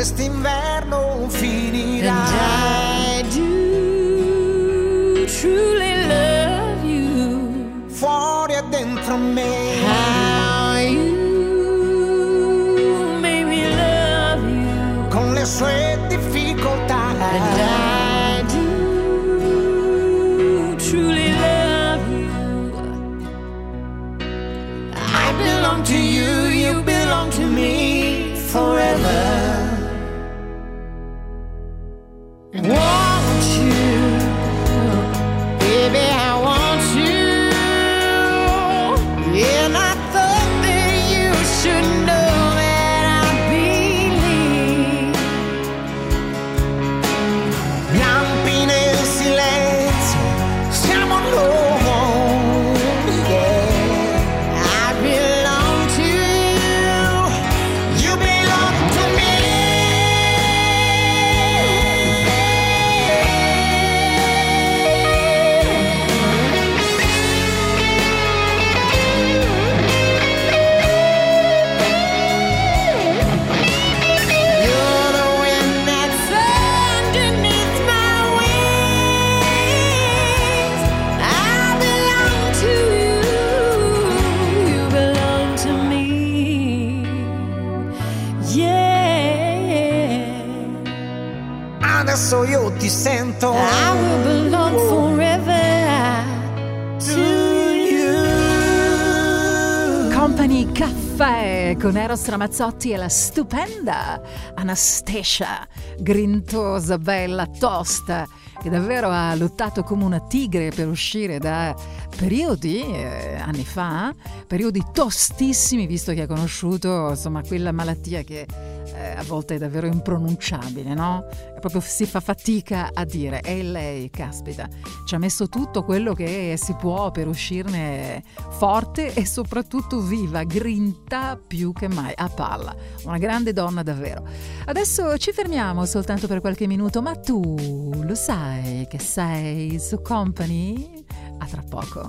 Company Caffè con Eros Ramazzotti e la stupenda Anastasia, grintosa, bella, tosta, che davvero ha lottato come una tigre per uscire da periodi, eh, anni fa, periodi tostissimi, visto che ha conosciuto insomma quella malattia che eh, a volte è davvero impronunciabile, no? Proprio si fa fatica a dire. E lei, caspita, ci ha messo tutto quello che si può per uscirne forte e soprattutto viva, grinta più che mai, a palla. Una grande donna davvero. Adesso ci fermiamo soltanto per qualche minuto, ma tu lo sai che sei su Company? A tra poco.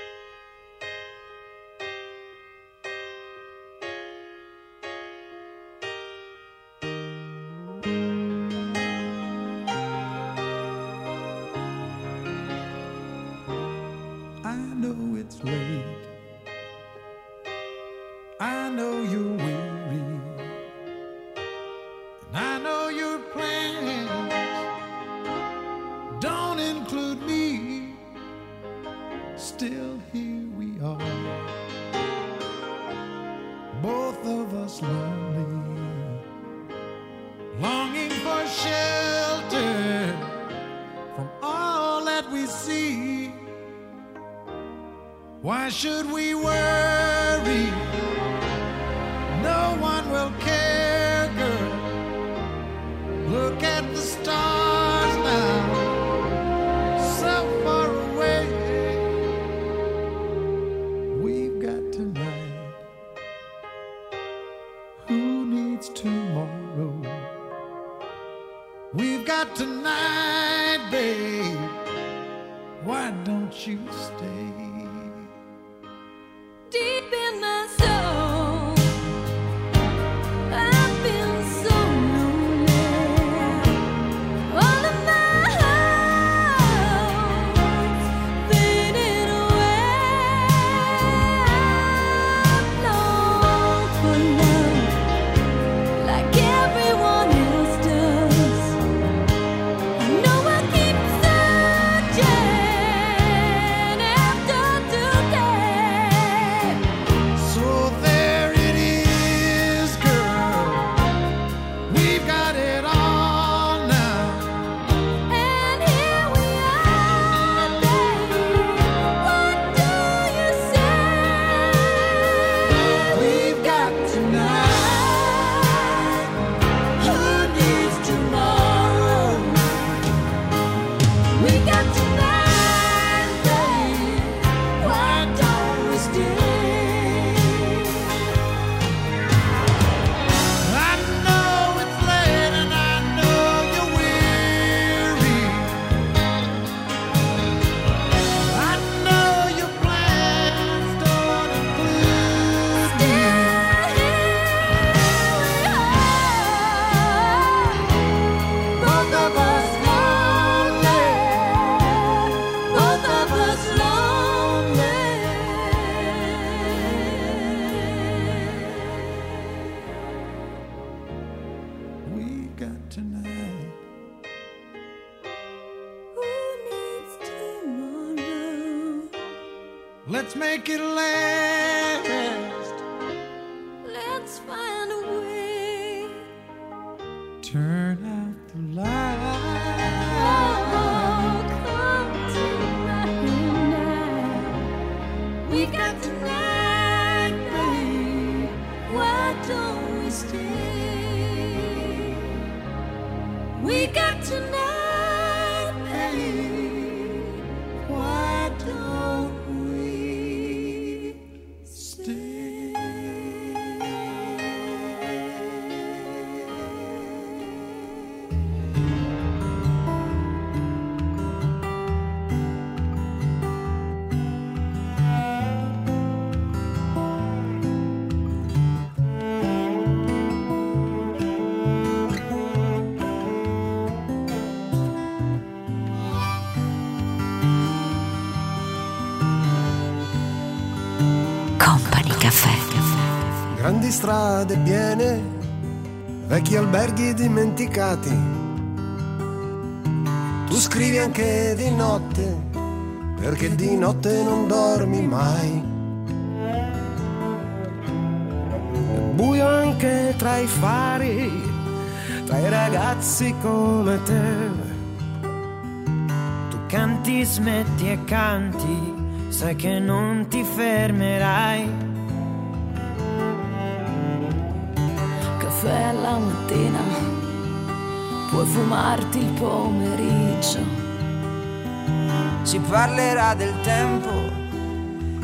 Let's make it last. Strade piene, vecchi alberghi dimenticati. Tu scrivi anche di notte, perché di notte non dormi mai. È buio anche tra i fari, tra i ragazzi come te. Tu canti, smetti e canti, sai che non ti fermerai. Caffè alla mattina, puoi fumarti il pomeriggio. Si parlerà del tempo,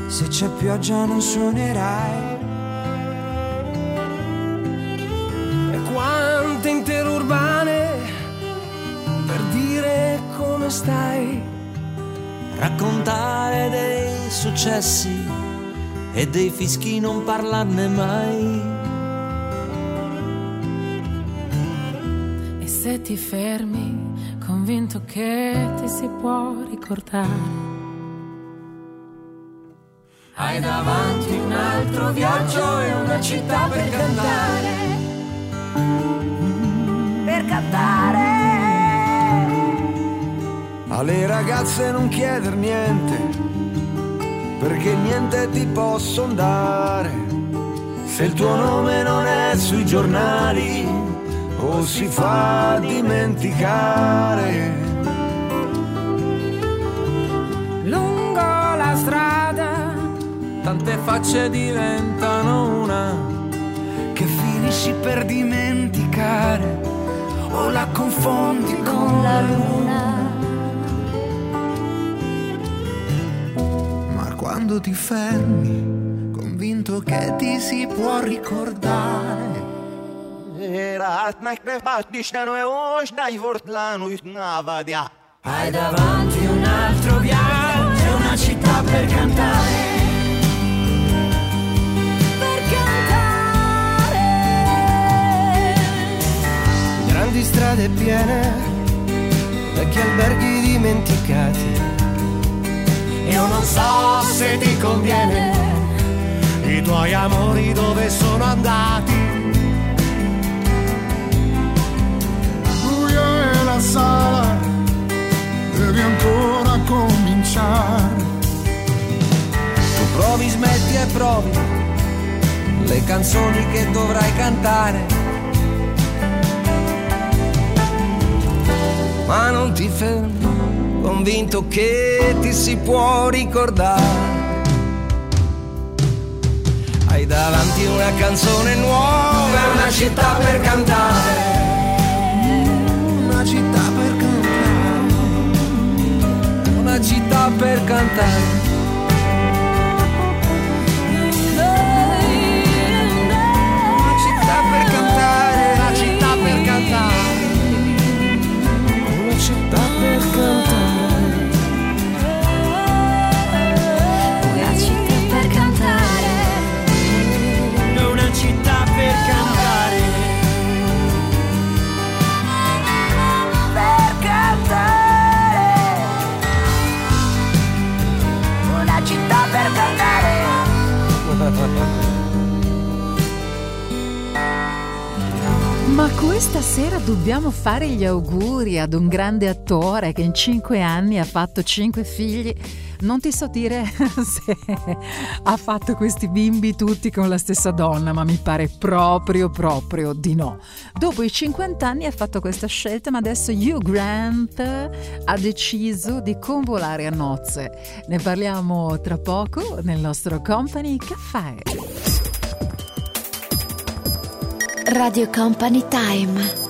se c'è pioggia non suonerai. E quante interurbane per dire come stai. Raccontare dei successi e dei fischi non parlarne mai. Se ti fermi, convinto che ti si può ricordare. Hai davanti un altro viaggio e una città per cantare. per cantare? Alle ragazze non chieder niente, perché niente ti posson dare. Se il tuo nome non è sui giornali o si fa dimenticare. Lungo la strada, tante facce diventano una. Che finisci per dimenticare o la confondi con la luna. Ma quando ti fermi, convinto che ti si può ricordare. Hai davanti un altro viaggio e una città per cantare. Per cantare? Grandi strade piene, vecchi alberghi dimenticati. Io non so se ti conviene, i tuoi amori dove sono andati. La sala, devi ancora cominciare. Tu provi, smetti e provi le canzoni che dovrai cantare. Ma non ti fermi, convinto che ti si può ricordare. Hai davanti una canzone nuova una città per cantare. Città per cantare. Una città per cantare. Questa sera dobbiamo fare gli auguri ad un grande attore che in cinque anni ha fatto cinque figli, Non ti so dire se ha fatto questi bimbi tutti con la stessa donna, ma mi pare proprio, proprio di no. Dopo i 50 anni ha fatto questa scelta, ma adesso Hugh Grant ha deciso di convolare a nozze. Ne parliamo tra poco nel nostro Company Caffè. Radio Company Time.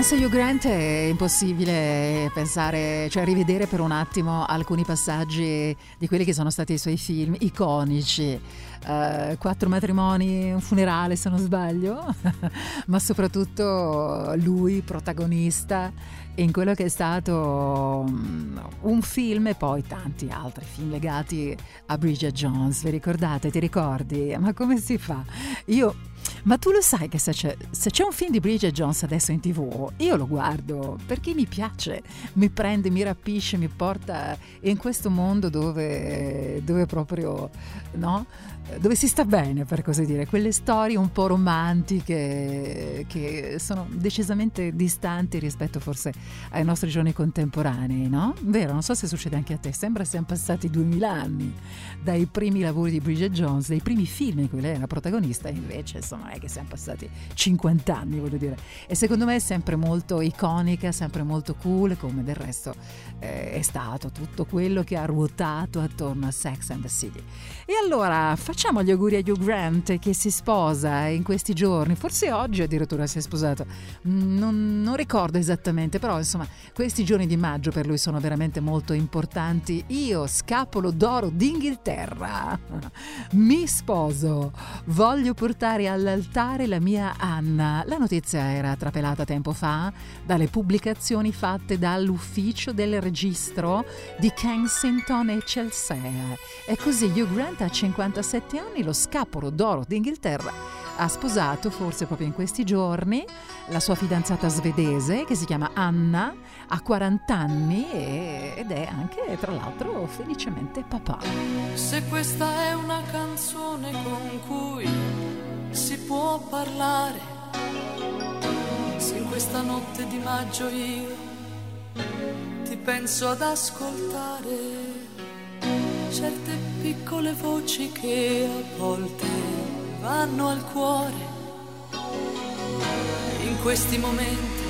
Penso Hugh Grant è impossibile pensare, cioè rivedere per un attimo alcuni passaggi di quelli che sono stati i suoi film iconici. Eh, quattro matrimoni, un funerale se non sbaglio, ma soprattutto lui protagonista in quello che è stato mm, un film e poi tanti altri film legati a Bridget Jones. Vi ricordate? Ti ricordi? Ma come si fa? Io ma tu lo sai che se c'è, se c'è un film di Bridget Jones adesso in tv, io lo guardo perché mi piace, mi prende, mi rapisce, mi porta in questo mondo dove, dove proprio, no? Dove si sta bene, per così dire, quelle storie un po' romantiche che sono decisamente distanti rispetto forse ai nostri giorni contemporanei, no? Vero, non so se succede anche a te, sembra siano passati duemila anni dai primi lavori di Bridget Jones, dai primi film in cui lei era protagonista, invece insomma è che siamo passati 50 anni, voglio dire. E secondo me è sempre molto iconica, sempre molto cool, come del resto eh, è stato tutto quello che ha ruotato attorno a Sex and the City. E allora facciamo gli auguri a Hugh Grant che si sposa in questi giorni, forse oggi addirittura si è sposato, Mm, non, non ricordo esattamente, però insomma questi giorni di maggio per lui sono veramente molto importanti. Io, scapolo d'oro d'Inghilterra, mi sposo, voglio portare all'altare la mia Anna. La notizia era trapelata tempo fa dalle pubblicazioni fatte dall'ufficio del registro di Kensington e Chelsea. E così Hugh Grant ha 57 anni, lo scapolo d'oro d'Inghilterra ha sposato forse proprio in questi giorni la sua fidanzata svedese che si chiama Anna, ha 40 anni e- ed è anche tra l'altro felicemente papà. Se questa è una canzone con cui si può parlare, se in questa notte di maggio io ti penso ad ascoltare certe piccole voci che a volte vanno al cuore. In questi momenti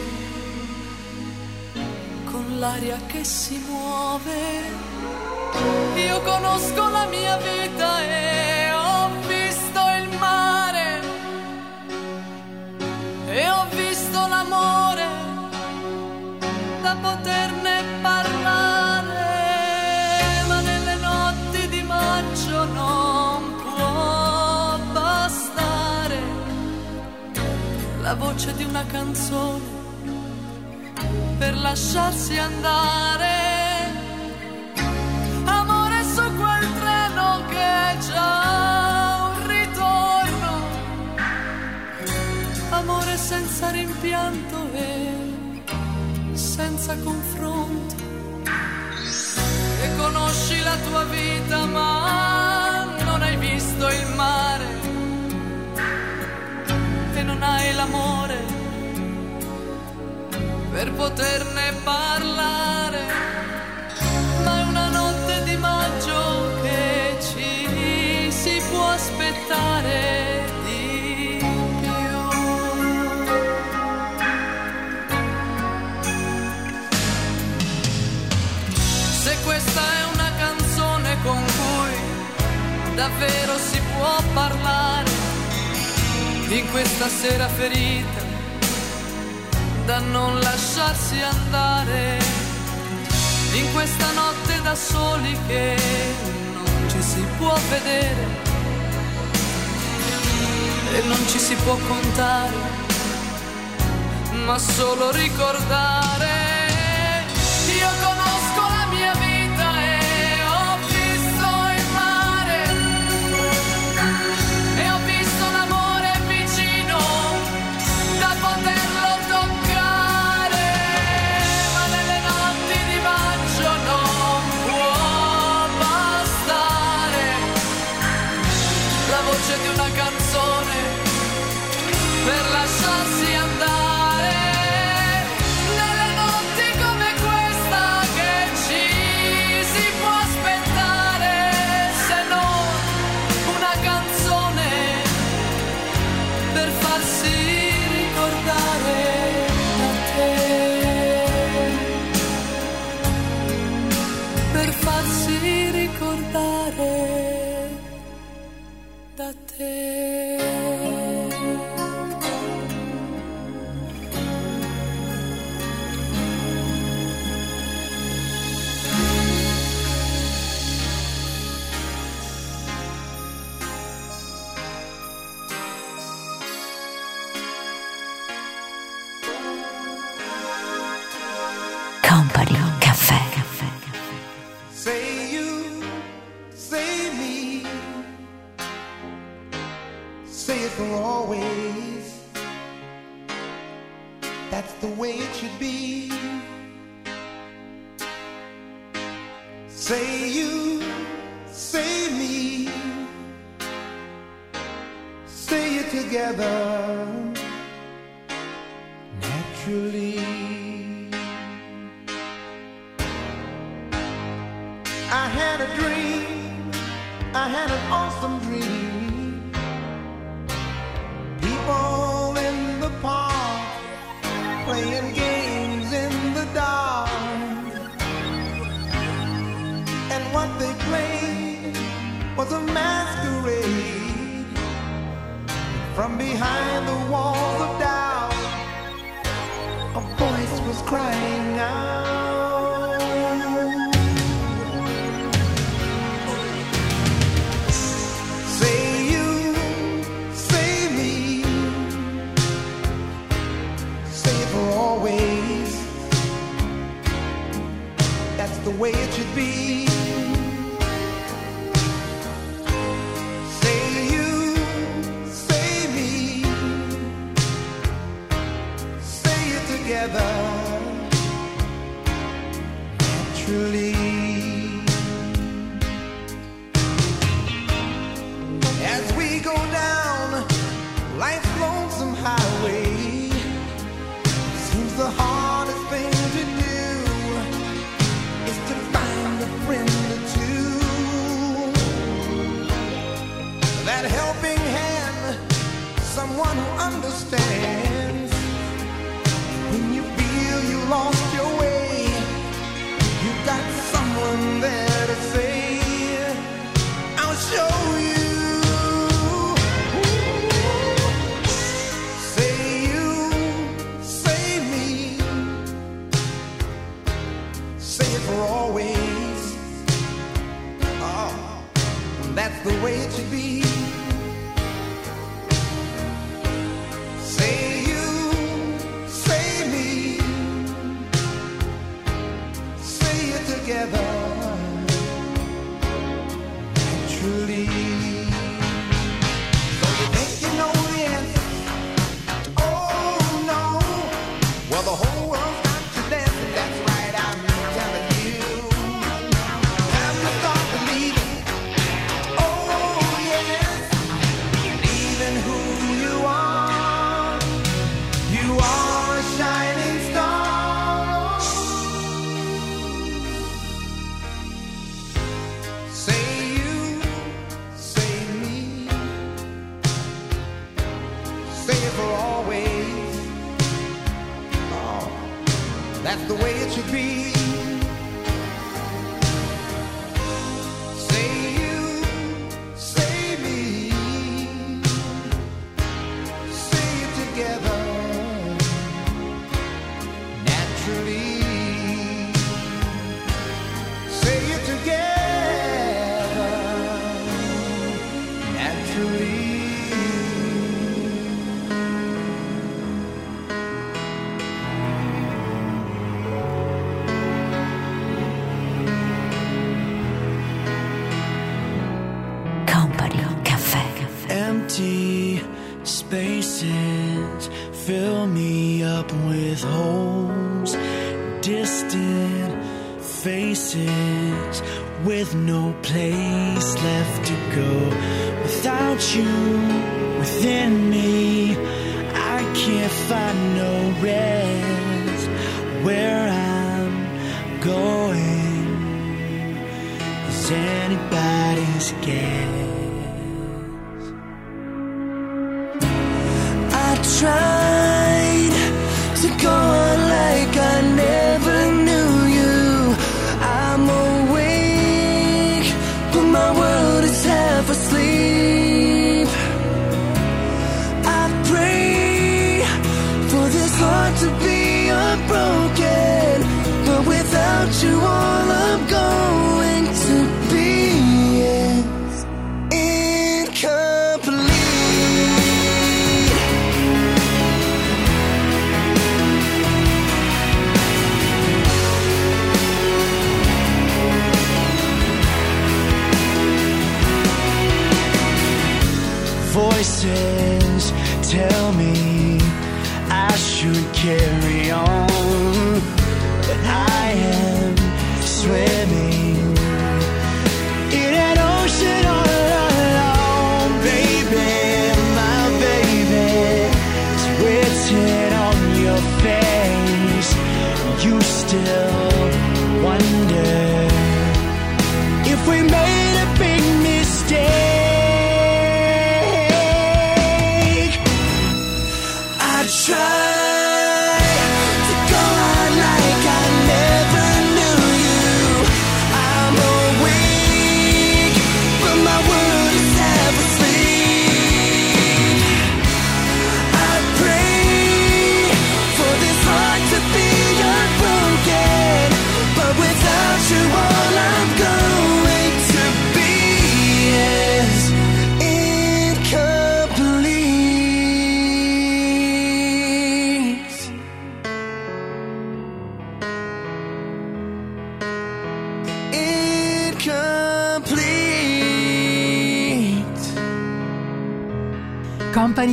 con l'aria che si muove io conosco la mia vita e ho visto il mare. E ho visto l'amore da poterne parlare, la voce di una canzone per lasciarsi andare. Amore su quel treno che è già un ritorno. Amore senza rimpianto e senza confronto. E conosci la tua vita ma non hai l'amore per poterne parlare. Ma è una notte di maggio che ci si può aspettare. Se questa è una canzone con cui davvero si può parlare in questa sera ferita da non lasciarsi andare. In questa notte da soli che non ci si può vedere e non ci si può contare ma solo ricordare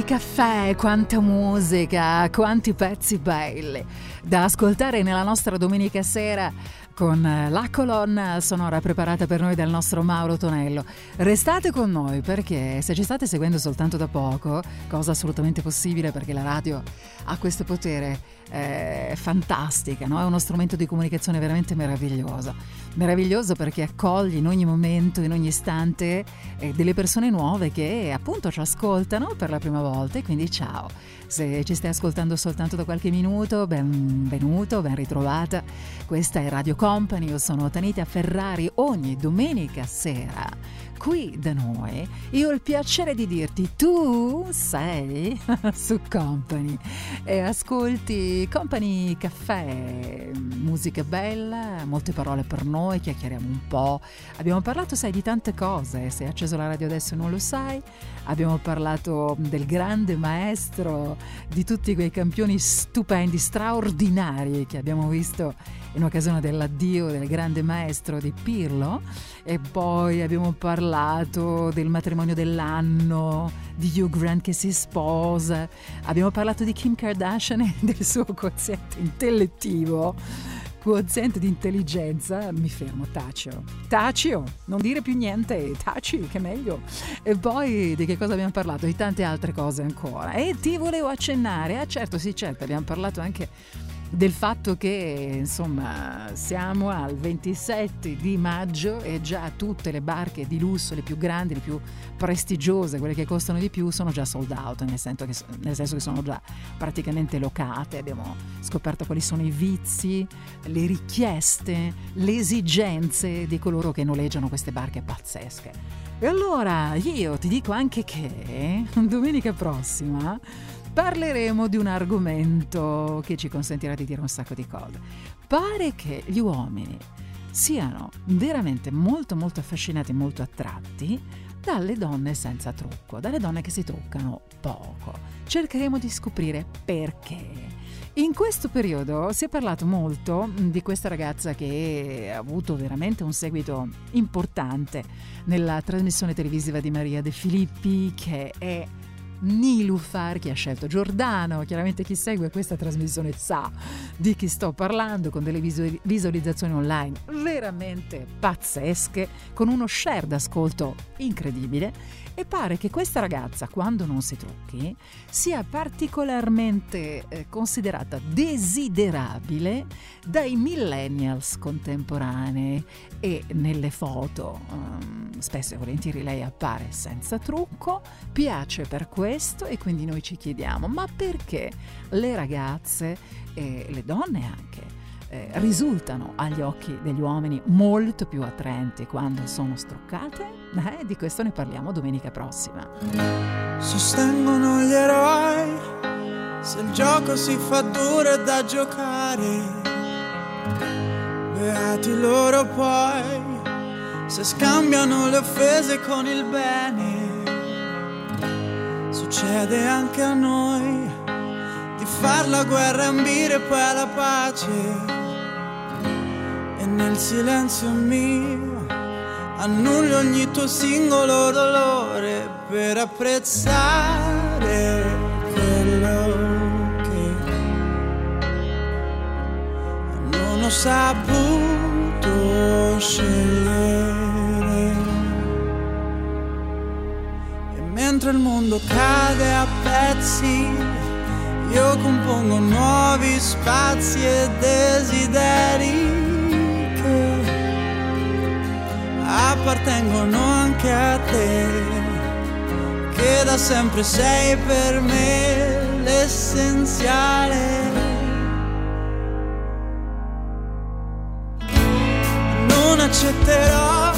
Caffè, quanta musica, quanti pezzi belli da ascoltare nella nostra domenica sera con eh, la colonna sonora preparata per noi dal nostro Mauro Tonello. Restate con noi perché se ci state seguendo soltanto da poco, cosa assolutamente possibile perché la radio ha questo potere eh, fantastica, no? è uno strumento di comunicazione veramente meraviglioso. Meraviglioso perché accoglie in ogni momento, in ogni istante eh, delle persone nuove che appunto ci ascoltano per la prima volta e quindi ciao. Se ci stai ascoltando soltanto da qualche minuto, benvenuto, ben ritrovata. Questa è Radio Company, io sono Tanita Ferrari ogni domenica sera qui da noi. Io ho il piacere di dirti tu sei su Company e ascolti Company Caffè, musica bella, molte parole per noi, chiacchieriamo un po'. Abbiamo parlato, sai, di tante cose, se hai acceso la radio adesso non lo sai. Abbiamo parlato del grande maestro, di tutti quei campioni stupendi, straordinari che abbiamo visto in occasione dell'addio del grande maestro di Pirlo e poi abbiamo parlato del matrimonio dell'anno, di Hugh Grant che si sposa, abbiamo parlato di Kim Kardashian e del suo quoziente intellettivo quoziente di intelligenza, mi fermo, tacio. Tacio, non dire più niente, taci, che meglio. E poi di che cosa abbiamo parlato? Di tante altre cose ancora. E ti volevo accennare, ah certo, sì, certo, abbiamo parlato anche del fatto che insomma siamo al 27 di maggio e già tutte le barche di lusso, le più grandi, le più prestigiose, quelle che costano di più, sono già sold out, nel senso che, nel senso che sono già praticamente locate. Abbiamo scoperto quali sono i vizi, le richieste, le esigenze di coloro che noleggiano queste barche pazzesche. E allora io ti dico anche che domenica prossima parleremo di un argomento che ci consentirà di dire un sacco di cose. Pare che gli uomini siano veramente molto molto affascinati, molto attratti dalle donne senza trucco, dalle donne che si truccano poco. Cercheremo di scoprire perché. In questo periodo si è parlato molto di questa ragazza che ha avuto veramente un seguito importante nella trasmissione televisiva di Maria De Filippi, che è Nilufar che ha scelto Giordano. Chiaramente chi segue questa trasmissione sa di chi sto parlando, con delle visu- visualizzazioni online veramente pazzesche, con uno share d'ascolto incredibile. E pare che questa ragazza, quando non si trucchi, sia particolarmente eh, considerata desiderabile dai millennials contemporanei. E nelle foto um, spesso e volentieri lei appare senza trucco, piace per questo e quindi noi ci chiediamo ma perché le ragazze e le donne anche eh, risultano agli occhi degli uomini molto più attraenti quando sono struccate? Eh, di questo ne parliamo domenica prossima. Sostengono gli eroi se il gioco si fa duro è da giocare. Beati loro poi se scambiano le offese con il bene. Succede anche a noi di far la guerra ambire poi alla pace. Nel silenzio mio annullo ogni tuo singolo dolore per apprezzare quello che non ho saputo scegliere. E mentre il mondo cade a pezzi, io compongo nuovi spazi e desideri appartengono anche a te, che da sempre sei per me l'essenziale. Non accetterò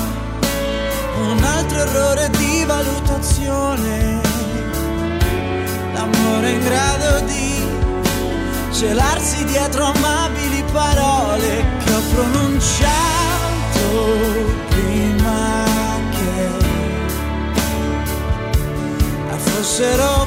un altro errore di valutazione, l'amore in grado di celarsi dietro amabili parole che ho pronunciato prima che fossero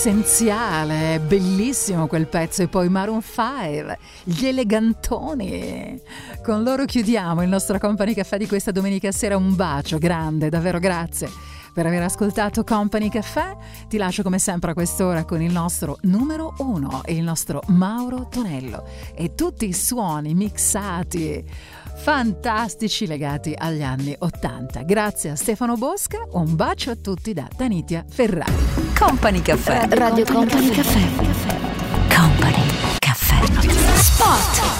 essenziale, bellissimo quel pezzo e poi Maroon 5, gli elegantoni. Con loro chiudiamo il nostro Company Caffè di questa domenica sera, un bacio grande, davvero grazie per aver ascoltato Company Caffè. Ti lascio come sempre a quest'ora con il nostro numero uno, il nostro Mauro Tonello e tutti i suoni mixati fantastici legati agli anni 80. Grazie a Stefano Bosca, un bacio a tutti da Tanitia Ferrari. Company Caffè. Eh, Radio Company Caffè. Company Caffè. Sport.